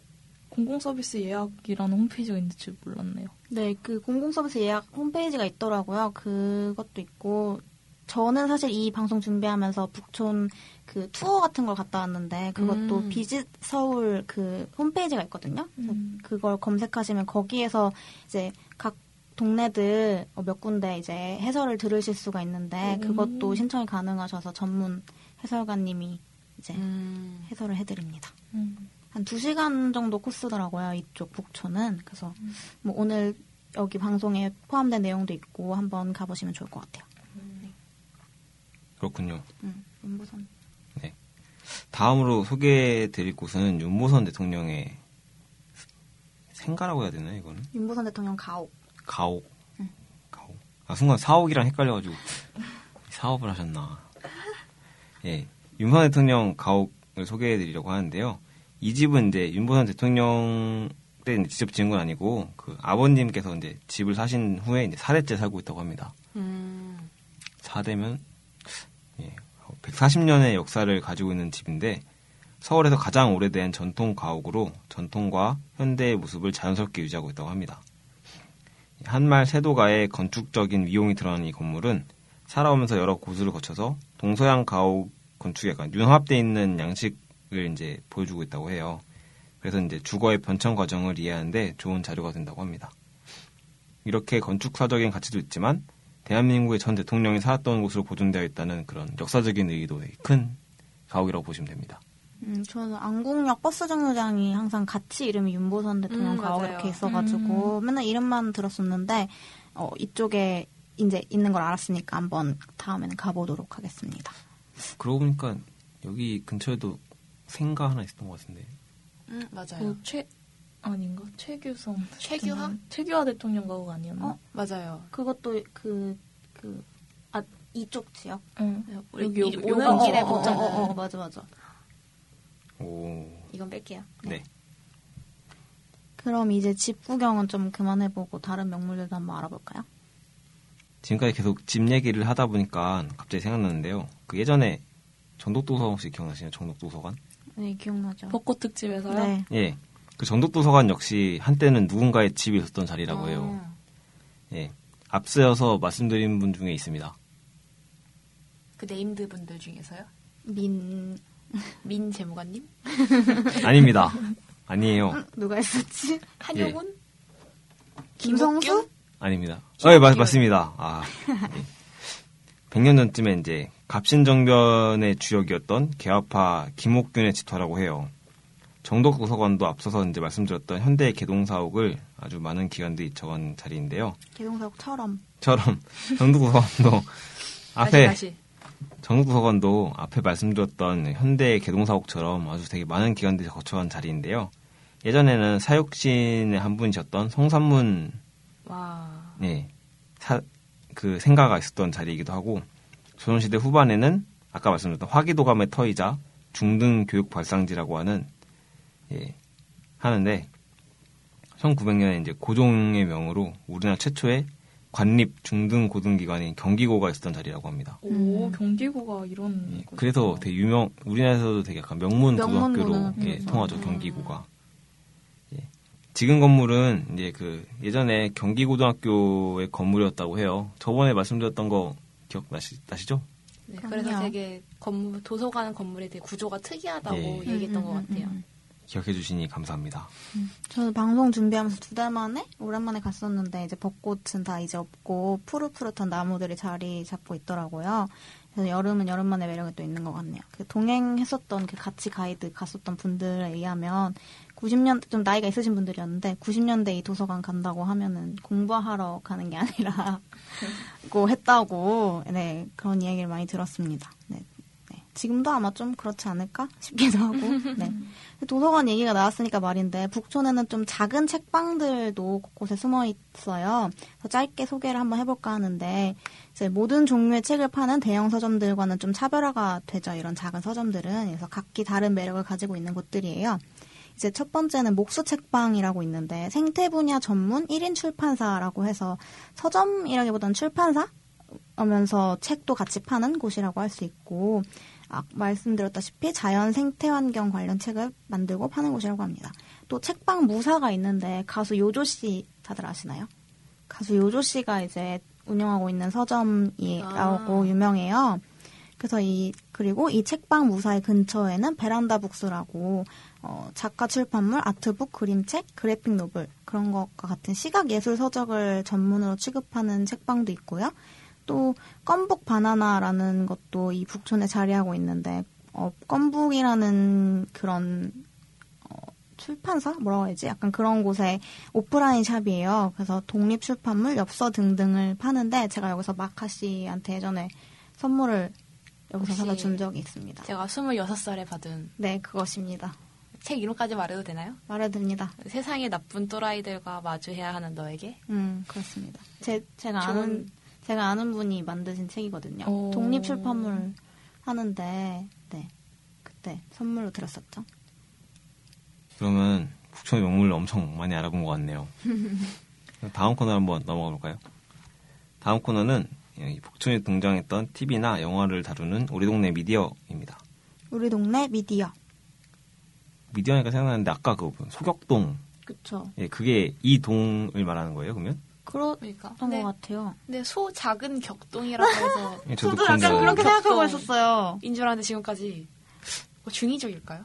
공공서비스 예약이라는 홈페이지가 있는 줄 몰랐네요. 네, 그 공공서비스 예약 홈페이지가 있더라고요. 그것도 있고, 저는 사실 이 방송 준비하면서 북촌 그 투어 같은 걸 갔다 왔는데, 그것도 음. 비짓 서울 그 홈페이지가 있거든요. 음. 그걸 검색하시면 거기에서 이제 각 동네들 어, 몇 군데 이제 해설을 들으실 수가 있는데, 음. 그것도 신청이 가능하셔서 전문 해설가님이 이제 음. 해설을 해드립니다. 음. 한 2 시간 정도 코스더라고요. 이쪽 북촌은. 그래서 뭐 오늘 여기 방송에 포함된 내용도 있고 한번 가보시면 좋을 것 같아요. 그렇군요. 음, 윤보선. 다음으로 소개해드릴 곳은 윤모선 대통령의 생가라고 해야 되나요, 이거는? 윤보선 대통령 가옥. 가옥. 응. 가옥. 아, 순간 사옥이랑 헷갈려가지고 사업을 하셨나. 예. 윤모선 대통령 가옥을 소개해드리려고 하는데요. 이 집은 이제 윤보선 대통령 때 직접 지은 건 아니고 그 아버님께서 이제 집을 사신 후에 이제 4대째 살고 있다고 합니다. 음. 4대면 예, 140년의 역사를 가지고 있는 집인데 서울에서 가장 오래된 전통 가옥으로 전통과 현대의 모습을 자연스럽게 유지하고 있다고 합니다. 한말 세도가의 건축적인 위용이 드러나는 이 건물은 살아오면서 여러 고수를 거쳐서 동서양 가옥 건축에 약간 융합되어 있는 양식을 이제 보여주고 있다고 해요. 그래서 이제 주거의 변천 과정을 이해하는데 좋은 자료가 된다고 합니다. 이렇게 건축사적인 가치도 있지만 대한민국의 전 대통령이 살았던 곳으로 보존되어 있다는 그런 역사적인 의의도의 큰 가옥이라고 보시면 됩니다. 음, 저는 안국역 버스 정류장이 항상 같이 이름이 윤보선 대통령 음, 가옥 맞아요. 이렇게 있어가지고 맨날 이름만 들었었는데 어, 이쪽에 이제 있는 걸 알았으니까 한번 다음에는 가보도록 하겠습니다. 그러고 보니까 여기 근처에도 생가 하나 있었던 것 같은데. 음, 맞아요. 그 최, 아닌가? 최규성. 최규하? 대통령? 최규하 대통령 가옥 아니었나? 어? 맞아요. 그것도 그, 그, 아, 이쪽 지역? 응. 여기, 여기, 이- 오는 길에 어, 어, 어, 붙잖아. 어, 어. 어, 맞아, 맞아. 오, 이건 뺄게요. 네. 그럼 이제 집 구경은 좀 그만해보고 다른 명물들도 한번 알아볼까요? 지금까지 계속 집 얘기를 하다 보니까 갑자기 생각나는데요. 그 예전에 정독도서관 혹시 기억나시나요? 정독도서관? 네, 기억나죠. 벚꽃 특집에서요? 네. 예. 그 정독도서관 역시 한때는 누군가의 집이 있었던 자리라고 해요. 어. 예. 앞서서 말씀드린 분 중에 있습니다. 그 named 분들 중에서요? 민, 민 재무관님? 아닙니다. 아니에요. 누가 했었지? 한효군? 김성수? 김옥균? 아닙니다. 어, 예, 맞, 맞습니다. 아, 예. 100년 전쯤에 이제 갑신정변의 주역이었던 개화파 김옥균의 집터라고 해요. 정독도서관도 앞서서 이제 말씀드렸던 현대 개동사옥을 아주 많은 기관들이 적은 자리인데요. 개동사옥처럼. 처럼 정독도서관도 다시 앞에 다시. 정독도서관도 앞에 말씀드렸던 현대 개동사옥처럼 아주 되게 많은 기관들이 거쳐간 자리인데요. 예전에는 사육신의 한 분이셨던 성산문 와. 네, 사, 그 생가가 있었던 자리이기도 하고 조선시대 후반에는 아까 말씀드렸던 화기도감의 터이자 중등 교육 발상지라고 하는 예, 하는데 1900년에 이제 고종의 명으로 우리나라 최초의 관립 중등 고등기관인 경기고가 있었던 자리라고 합니다. 오, 경기고가 이런. 예. 그래서 되게 유명 우리나라에서도 되게 약간 명문 명문 고등학교로 고등학교. 예, 통하죠 음. 경기고가. 예. 지금 건물은 이제 그 예전에 경기고등학교의 건물이었다고 해요. 저번에 말씀드렸던 거 기억나시, 나시죠? 네. 그래서 되게 건물, 도서관 건물이 되게 구조가 특이하다고 예. 얘기했던 것 음, 음, 같아요. 음, 음. 기억해 주시니 감사합니다. 저는 방송 준비하면서 두 달 만에 오랜만에 갔었는데 이제 벚꽃은 다 이제 없고 푸릇푸릇한 나무들이 자리 잡고 있더라고요. 그래서 여름은 여름만의 매력이 또 있는 것 같네요. 그 동행했었던 그 같이 가이드 갔었던 분들에 의하면 90년 좀 나이가 있으신 분들이었는데 90년대 이 도서관 간다고 하면은 공부하러 가는 게 아니라 고 했다고 네 그런 이야기를 많이 들었습니다. 네. 네. 지금도 아마 좀 그렇지 않을까 싶기도 하고 네. 도서관 얘기가 나왔으니까 말인데 북촌에는 좀 작은 책방들도 곳곳에 숨어 있어요. 그래서 짧게 소개를 한번 해볼까 하는데 이제 모든 종류의 책을 파는 대형 서점들과는 좀 차별화가 되죠. 이런 작은 서점들은 그래서 각기 다른 매력을 가지고 있는 곳들이에요. 이제 첫 번째는 목수 책방이라고 있는데 생태 분야 전문 1인 출판사라고 해서 서점이라기보다는 출판사? 하면서 책도 같이 파는 곳이라고 할 수 있고 아, 말씀드렸다시피 자연 생태 환경 관련 책을 만들고 파는 곳이라고 합니다. 또 책방 무사가 있는데 가수 요조 씨 다들 아시나요? 가수 요조 씨가 이제 운영하고 있는 서점이라고 아. 유명해요. 그래서 이 그리고 이 책방 무사의 근처에는 베란다 북스라고 어, 작가 출판물, 아트북, 그림책, 그래픽 노블 그런 것과 같은 시각 예술 서적을 전문으로 취급하는 책방도 있고요. 또 껌북 바나나라는 것도 이 북촌에 자리하고 있는데 어, 껌북이라는 그런 어, 출판사 뭐라고 해야지 약간 그런 곳에 오프라인 샵이에요. 그래서 독립 출판물, 엽서 등등을 파는데 제가 여기서 마카 씨한테 예전에 선물을 여기서 사다 준 적이 있습니다. 제가 26살에 받은 네, 그것입니다. 책 이름까지 말해도 되나요? 말해드립니다. 세상의 나쁜 또라이들과 마주해야 하는 너에게? 음, 그렇습니다. 제, 제가 좋은- 아는, 제가 아는 분이 만드신 책이거든요. 오. 독립 출판물 하는데, 네. 그때 선물로 드렸었죠. 그러면 북촌의 명물을 엄청 많이 알아본 것 같네요. 다음 코너 한번 넘어가 볼까요? 다음 코너는 이 북촌에 등장했던 TV나 영화를 다루는 우리 동네 미디어입니다. 우리 동네 미디어. 미디어니까 생각나는데 아까 그 소격동 그쵸. 예, 그게 이 동을 말하는 거예요, 그러면? 그렇던 그러니까. 것 근데, 같아요. 근데 소 작은 격동이라고 해서 예, 저도 약간 그렇게 생각하고 격동. 있었어요. 인줄 알았는데 지금까지 뭐 중의적일까요?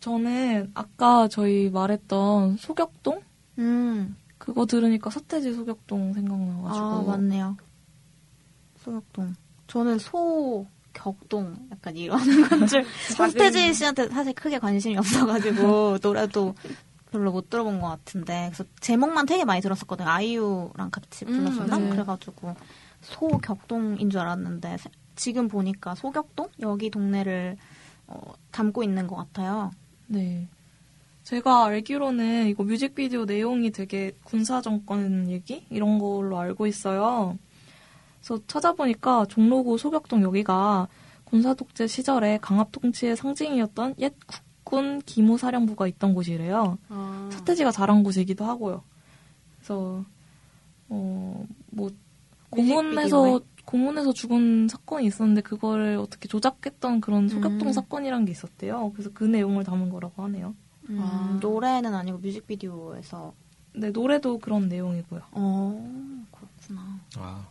저는 아까 저희 말했던 소격동 음. 그거 들으니까 서태지 소격동 생각나가지고 아, 맞네요. 소격동. 저는 소 격동 약간 이러는 건 줄. 손태지 씨한테 사실 크게 관심이 없어가지고 노래도 별로 못 들어본 것 같은데 그래서 제목만 되게 많이 들었었거든요. 아이유랑 같이 음, 불렀었나? 맞아요. 그래가지고 소격동인 줄 알았는데 세- 지금 보니까 소격동 여기 동네를 어, 담고 있는 것 같아요. 네. 제가 알기로는 이거 뮤직비디오 내용이 되게 군사 정권 얘기 이런 걸로 알고 있어요. 그래서 찾아보니까 종로구 소격동 여기가 군사 독재 시절에 강압 통치의 상징이었던 옛 국 군 기무 사령부가 있던 곳이래요. 아, 서태지가 자란 곳이기도 하고요. 그래서 어뭐 고문에서? 고문에서 죽은 사건이 있었는데 그거를 어떻게 조작했던 그런 소격동 음. 사건이란 게 있었대요. 그래서 그 내용을 담은 거라고 하네요. 아. 노래는 아니고 뮤직비디오에서 네, 노래도 그런 내용이고요. 어 그렇구나. 아,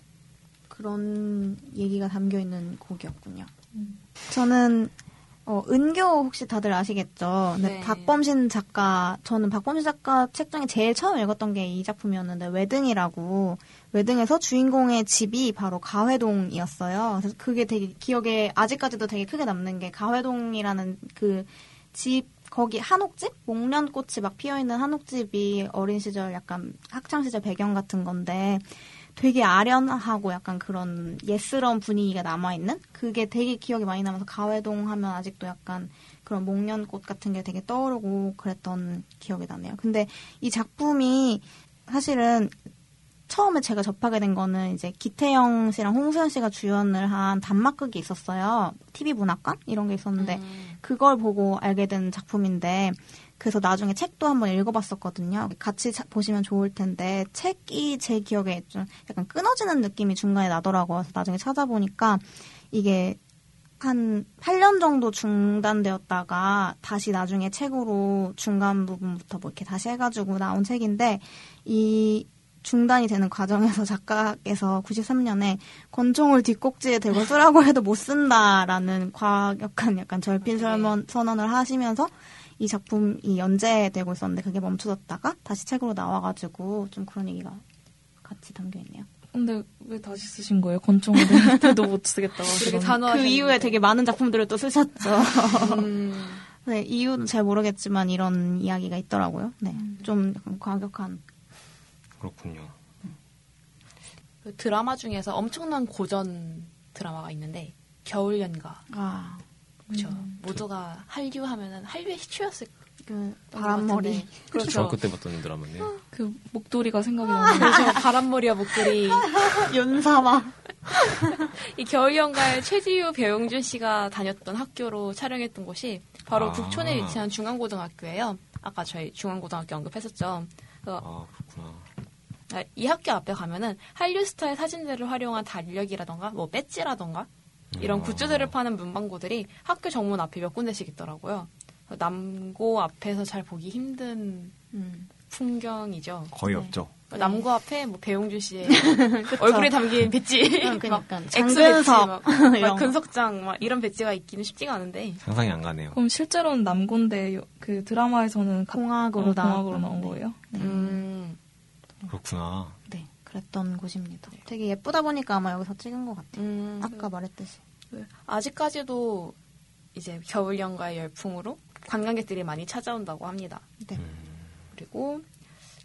그런 얘기가 담겨 있는 곡이었군요. 음. 저는 어, 은교 혹시 다들 아시겠죠? 네, 네. 박범신 작가 저는 박범신 작가 책 중에 제일 처음 읽었던 게 이 작품이었는데 외등이라고 외등에서 주인공의 집이 바로 가회동이었어요. 그래서 그게 되게 기억에 아직까지도 되게 크게 남는 게 가회동이라는 그 집 거기 한옥집 목련꽃이 막 피어 있는 한옥집이 어린 시절 약간 학창 시절 배경 같은 건데 되게 아련하고 약간 그런 예스러운 분위기가 남아있는? 그게 되게 기억이 많이 남아서 가회동 하면 아직도 약간 그런 목련꽃 같은 게 되게 떠오르고 그랬던 기억이 나네요. 근데 이 작품이 사실은 처음에 제가 접하게 된 거는 이제 기태영 씨랑 홍수연 씨가 주연을 한 단막극이 있었어요. TV 문학관? 이런 게 있었는데 음. 그걸 보고 알게 된 작품인데 그래서 나중에 책도 한번 읽어봤었거든요. 같이 자- 보시면 좋을 텐데 책이 제 기억에 좀 약간 끊어지는 느낌이 중간에 나더라고요. 그래서 나중에 찾아보니까 이게 한 8년 정도 중단되었다가 다시 나중에 책으로 중간 부분부터 뭐 이렇게 다시 해가지고 나온 책인데 이 중단이 되는 과정에서 작가께서 93년에 권총을 뒷꼭지에 대고 쓰라고 해도 못 쓴다라는 과격한 약간 절필 네. 설문, 선언을 하시면서 이 작품이 연재되고 있었는데 그게 멈춰졌다가 다시 책으로 나와가지고 좀 그런 얘기가 같이 담겨 있네요. 근데 왜 다시 쓰신 거예요? 권총을 때도 못 쓰겠다고 되게 그 이후에 되게 많은 작품들을 또 쓰셨죠. 음, 네, 이유는 잘 모르겠지만 이런 이야기가 있더라고요. 네, 음. 좀 과격한. 그렇군요. 그 드라마 중에서 엄청난 고전 드라마가 있는데 겨울연가 아, 그렇죠. 모두가 한류 하면은 한류의 시초였을 그것 바람머리. 그렇죠. 중학교 때 봤던 드라마네요. 그 목도리가 생각이 나는데. 그래서 바람머리와 목도리 연사마. 이 겨울연가에 최지우 배용준 씨가 다녔던 학교로 촬영했던 곳이 바로 아. 북촌에 위치한 중앙고등학교예요. 아까 저희 중앙고등학교 언급했었죠. 아 그렇구나. 아, 이 학교 앞에 가면은 한류 스타의 사진들을 활용한 달력이라던가 뭐 배지라던가 이런 아. 굿즈들을 파는 문방구들이 학교 정문 앞에 몇 군데씩 있더라고요. 남고 앞에서 잘 보기 힘든 음. 풍경이죠. 거의 네. 없죠. 남고 앞에 뭐 배용준 씨의 얼굴에 담긴 배지, 그러니까 막 장근석 막. 근석장 막 이런 배지가 있기는 쉽지가 않은데 상상이 안 가네요. 그럼 실제로는 남고인데 요- 그 드라마에서는 가- 공학으로 어, 공학으로 나온 네. 거예요? 음, 그렇구나. 네, 그랬던 곳입니다. 되게 예쁘다 보니까 아마 여기서 찍은 것 같아요. 음, 아까 말했듯이. 그 아직까지도 이제 겨울 연가의 열풍으로 관광객들이 많이 찾아온다고 합니다. 네. 음. 그리고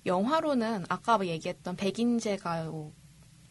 영화로는 아까 얘기했던 백인제가요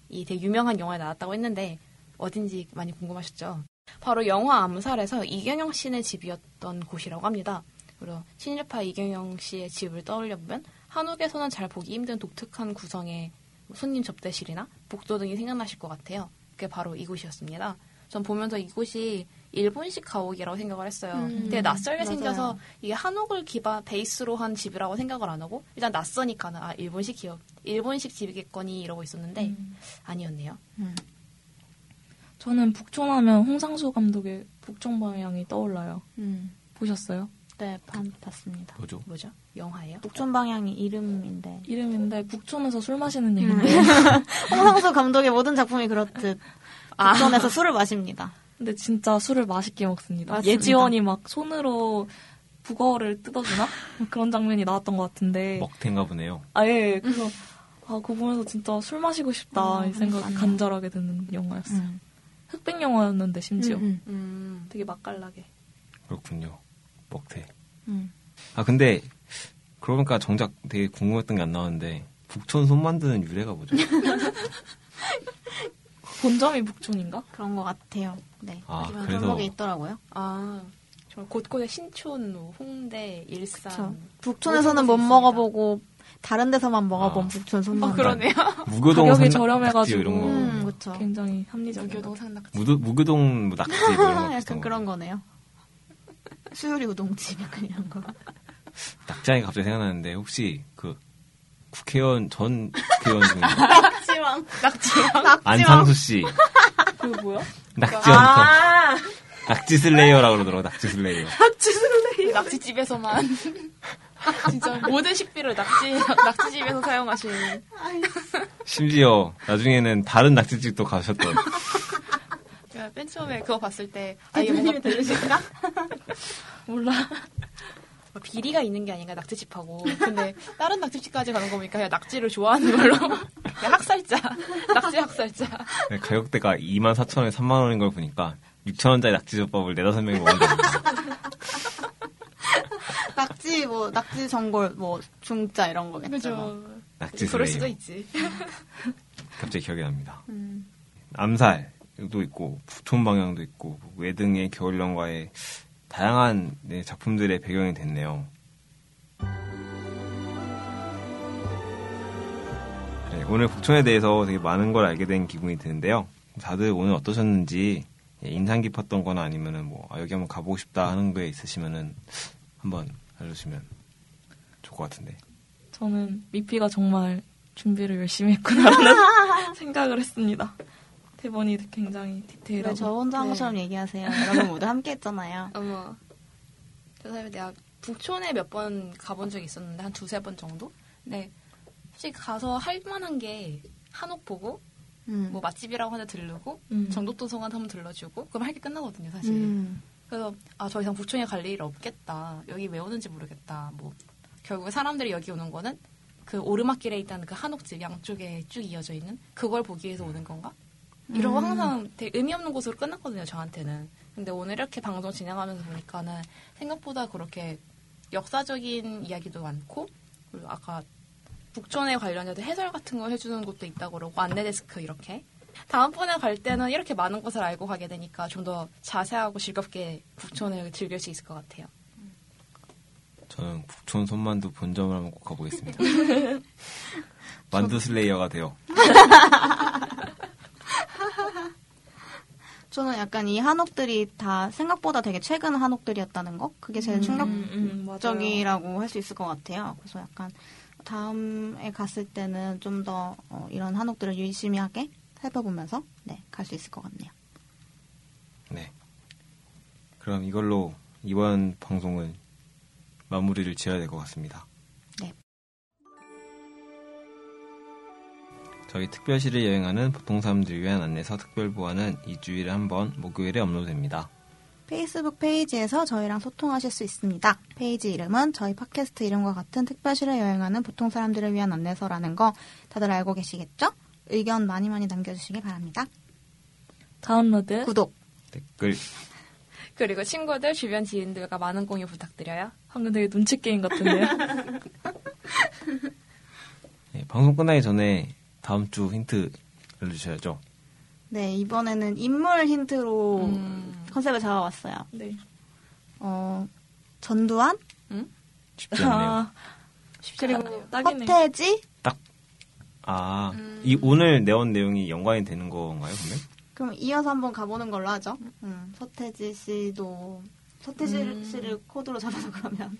이 되게 유명한 영화에 나왔다고 했는데 어딘지 많이 궁금하셨죠? 바로 영화 암살에서 이경영 씨네 집이었던 곳이라고 합니다. 그리고 친일파 이경영 씨의 집을 떠올려 보면 한옥에서는 잘 보기 힘든 독특한 구성의 손님 접대실이나 복도 등이 생각나실 것 같아요. 그게 바로 이곳이었습니다. 전 보면서 이곳이 일본식 가옥이라고 생각을 했어요. 음, 되게 낯설게 맞아요. 생겨서 이게 한옥을 기반 베이스로 한 집이라고 생각을 안 하고 일단 낯서니까는 아 일본식 기업, 일본식 집이겠거니 이러고 있었는데 음. 아니었네요. 음. 저는 북촌하면 홍상수 감독의 북촌 방향이 떠올라요. 음. 보셨어요? 네, 반, 봤습니다. 뭐죠? 뭐죠? 영화예요? 북촌 방향이 이름인데. 이름인데 북촌에서 술 마시는 음. 얘기인데 홍상수 감독의 모든 작품이 그렇듯 북촌에서 술을 마십니다. 근데 진짜 술을 맛있게 먹습니다. 맞습니다. 예지원이 막 손으로 북어를 뜯어주나 그런 장면이 나왔던 것 같은데 먹탱가 보네요. 아 예 그래서 아 그거 보면서 진짜 술 마시고 싶다 음, 이 생각이 맞네요. 간절하게 드는 영화였어요. 음. 흑백 영화였는데 심지어 음, 음, 되게 맛깔나게. 그렇군요. 먹태. 음. 아 근데 그러고 보니까 정작 되게 궁금했던 게 안 나왔는데 북촌 손 만드는 유래가 뭐죠? 본점이 북촌인가? 그런 것 같아요. 네. 아, 그런 그래서- 게 있더라고요. 아 정말 곳곳에 신촌, 뭐 홍대, 일산. 그쵸. 북촌에서는 못 먹어보고 다른 데서만 먹어본 아. 북촌 어 손만. 그러네요. 무교동 가격이 산낙지 저렴해가지고. 이런 거. 음, 그쵸. 굉장히 합리적인. 무교동. 무도, 무교동 뭐 낙지 뭐 이런 거 약간 그런 거. 거네요. 수요리 우동집 약간 이런 거. 낙지하니까 갑자기 생각나는데 혹시 그 국회의원 전 국회의원 중에 낙지왕. 낙지랑. 안상수 씨 그게 뭐야? 낙지 헌터 아 낙지 slayer라고 그러더라고 낙지 slayer. 낙지집에서만 진짜 모든 식비를 낙지 낙지집에서 사용하시는. 심지어 나중에는 다른 낙지집도 가셨던. 맨 처음에 그거 봤을 때 아 이게 뭔가 들으실까? 몰라. 뭐 비리가 있는 게 아닌가 낙지집하고 근데 다른 낙지집까지 가는 거 보니까 그냥 낙지를 좋아하는 걸로 그냥 학살자 낙지 학살자 네, 가격대가 2만 4천 원에 3만 원인 걸 보니까 6천 원짜리 낙지덮밥을 네다섯 명이 먹는다. 낙지 뭐 낙지 전골 뭐 중짜 이런 거겠죠. 그죠 낙지 그럴 수도. 있지 갑자기 기억이 납니다. 음. 암살 도 있고 북촌 방향도 있고 외등의 겨울 연가의 다양한 네, 작품들의 배경이 됐네요. 네, 오늘 북촌에 대해서 되게 많은 걸 알게 된 기분이 드는데요. 다들 오늘 어떠셨는지 예, 인상 깊었던 거나 아니면은 뭐 아, 여기 한번 가보고 싶다 하는 게 있으시면은 한번 알려주시면 좋을 것 같은데. 저는 미피가 정말 준비를 열심히 했구나라는 생각을 했습니다. 대본이 굉장히 디테일하고. 왜 저 혼자 한 네. 것처럼 얘기하세요? 여러분 모두 함께 했잖아요. 어머. 그래서 내가 북촌에 몇 번 가본 적이 있었는데 한 두세 번 정도? 근데 솔직히 가서 할 만한 게 한옥 보고 음. 뭐 맛집이라고 하나 들르고 음. 정독도서관 한번 들러주고 그럼 할 게 끝나거든요 사실. 음. 그래서 아더 이상 북촌에 갈 일 없겠다. 여기 왜 오는지 모르겠다. 뭐 결국에 사람들이 여기 오는 거는 그 오르막길에 있다는 그 한옥집 양쪽에 쭉 이어져 있는 그걸 보기 위해서 오는 건가? 이러고 음. 항상 되게 의미 없는 곳으로 끝났거든요 저한테는. 근데 오늘 이렇게 방송 진행하면서 보니까는 생각보다 그렇게 역사적인 이야기도 많고 그리고 아까 북촌에 관련해서 해설 같은 거 해주는 곳도 있다고 그러고 안내데스크 이렇게 다음번에 갈 때는 이렇게 많은 것을 알고 가게 되니까 좀 더 자세하고 즐겁게 북촌을 즐길 수 있을 것 같아요. 저는 북촌 손만두 본점을 한번 꼭 가보겠습니다. 만두 슬레이어가 돼요. 저는 약간 이 한옥들이 다 생각보다 되게 최근 한옥들이었다는 거 그게 제일 음, 맞아요. 충격적이라고 할수 있을 것 같아요. 그래서 약간 다음에 갔을 때는 좀 더 이런 한옥들을 유의심히하게 살펴보면서 네, 갈 수 있을 것 같네요. 네. 그럼 이걸로 이번 방송은 마무리를 지어야 될 것 같습니다. 저희 특별시를 여행하는 보통 사람들을 위한 안내서 특보안은 2주일에 한 번 목요일에 업로드됩니다. 페이스북 페이지에서 저희랑 소통하실 수 있습니다. 페이지 이름은 저희 팟캐스트 이름과 같은 특별시를 여행하는 보통 사람들을 위한 안내서라는 거 다들 알고 계시겠죠? 의견 많이 많이 남겨주시기 바랍니다. 다운로드. 구독! 댓글 그리고 친구들, 주변 지인들과 많은 공유 부탁드려요. 방금 되게 눈치 게임 같은데요. 네, 방송 끝나기 전에 다음 주 힌트 알려주셔야죠. 네, 이번에는 인물 힌트로 음. 컨셉을 잡아봤어요. 네. 어, 전두환? 쉽지 않네요. 아, 쉽지 그리고. 딱이네. 허태지? 아, 음. 이 오늘 내온 내용이 연관이 되는 건가요, 그러면? 그럼 이어서 한번 가보는 걸로 하죠. 음, 서태지 씨도 서태지 음. 씨를 코드로 잡아서 그러면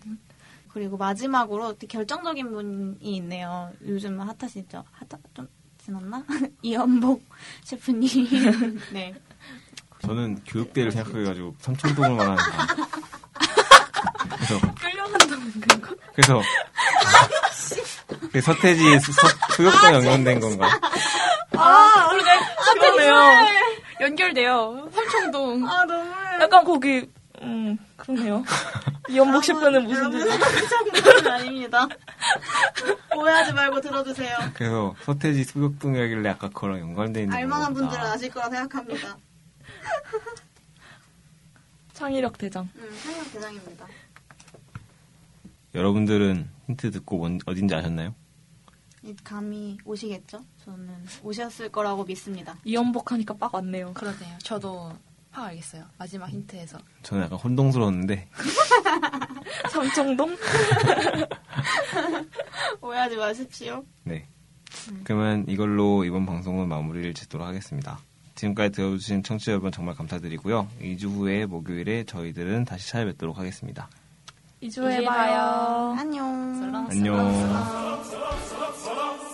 그리고 마지막으로 결정적인 분이 있네요. 요즘 핫하시죠? 핫하 좀 지났나? 이연복 셰프님. 네. 저는 교육대를 생각해가지고 삼청동을 말하는 거. 그래서 끌려간다는 건가? 그래서 그 서태지 수- 서- 수욕과 연관된 건가? 아, 그러네요. 연결돼요. 삼청동. 아 너무 약간 거기, 음, 그러네요. 이연복 셰프는 무슨 여러분 뜻이 상상적인 것은 아닙니다. 오해하지 말고 들어주세요. 그래서 서태지 수욕동이라길래 아까 그거랑 연관돼 있는 알만한 분들은 아실 거라 생각합니다. 창의력 대장. 음, 상영 대장입니다. 여러분들은 힌트 듣고 뭔, 어딘지 아셨나요? 이 감이 오시겠죠? 저는 오셨을 거라고 믿습니다. 이연복 하니까 빡 왔네요. 그러네요. 저도 파 알겠어요. 마지막 힌트에서. 저는 약간 혼동스러웠는데 삼청동? 오해하지 마십시오. 네. 그러면 이걸로 이번 방송은 마무리를 짓도록 하겠습니다. 지금까지 들어주신 청취자 여러분 정말 감사드리고요. 2주 후에 목요일에 저희들은 다시 찾아뵙도록 하겠습니다. 2주에 이주에 봐요. 봐요. 안녕. 슬렁, 안녕. 슬렁, 슬렁.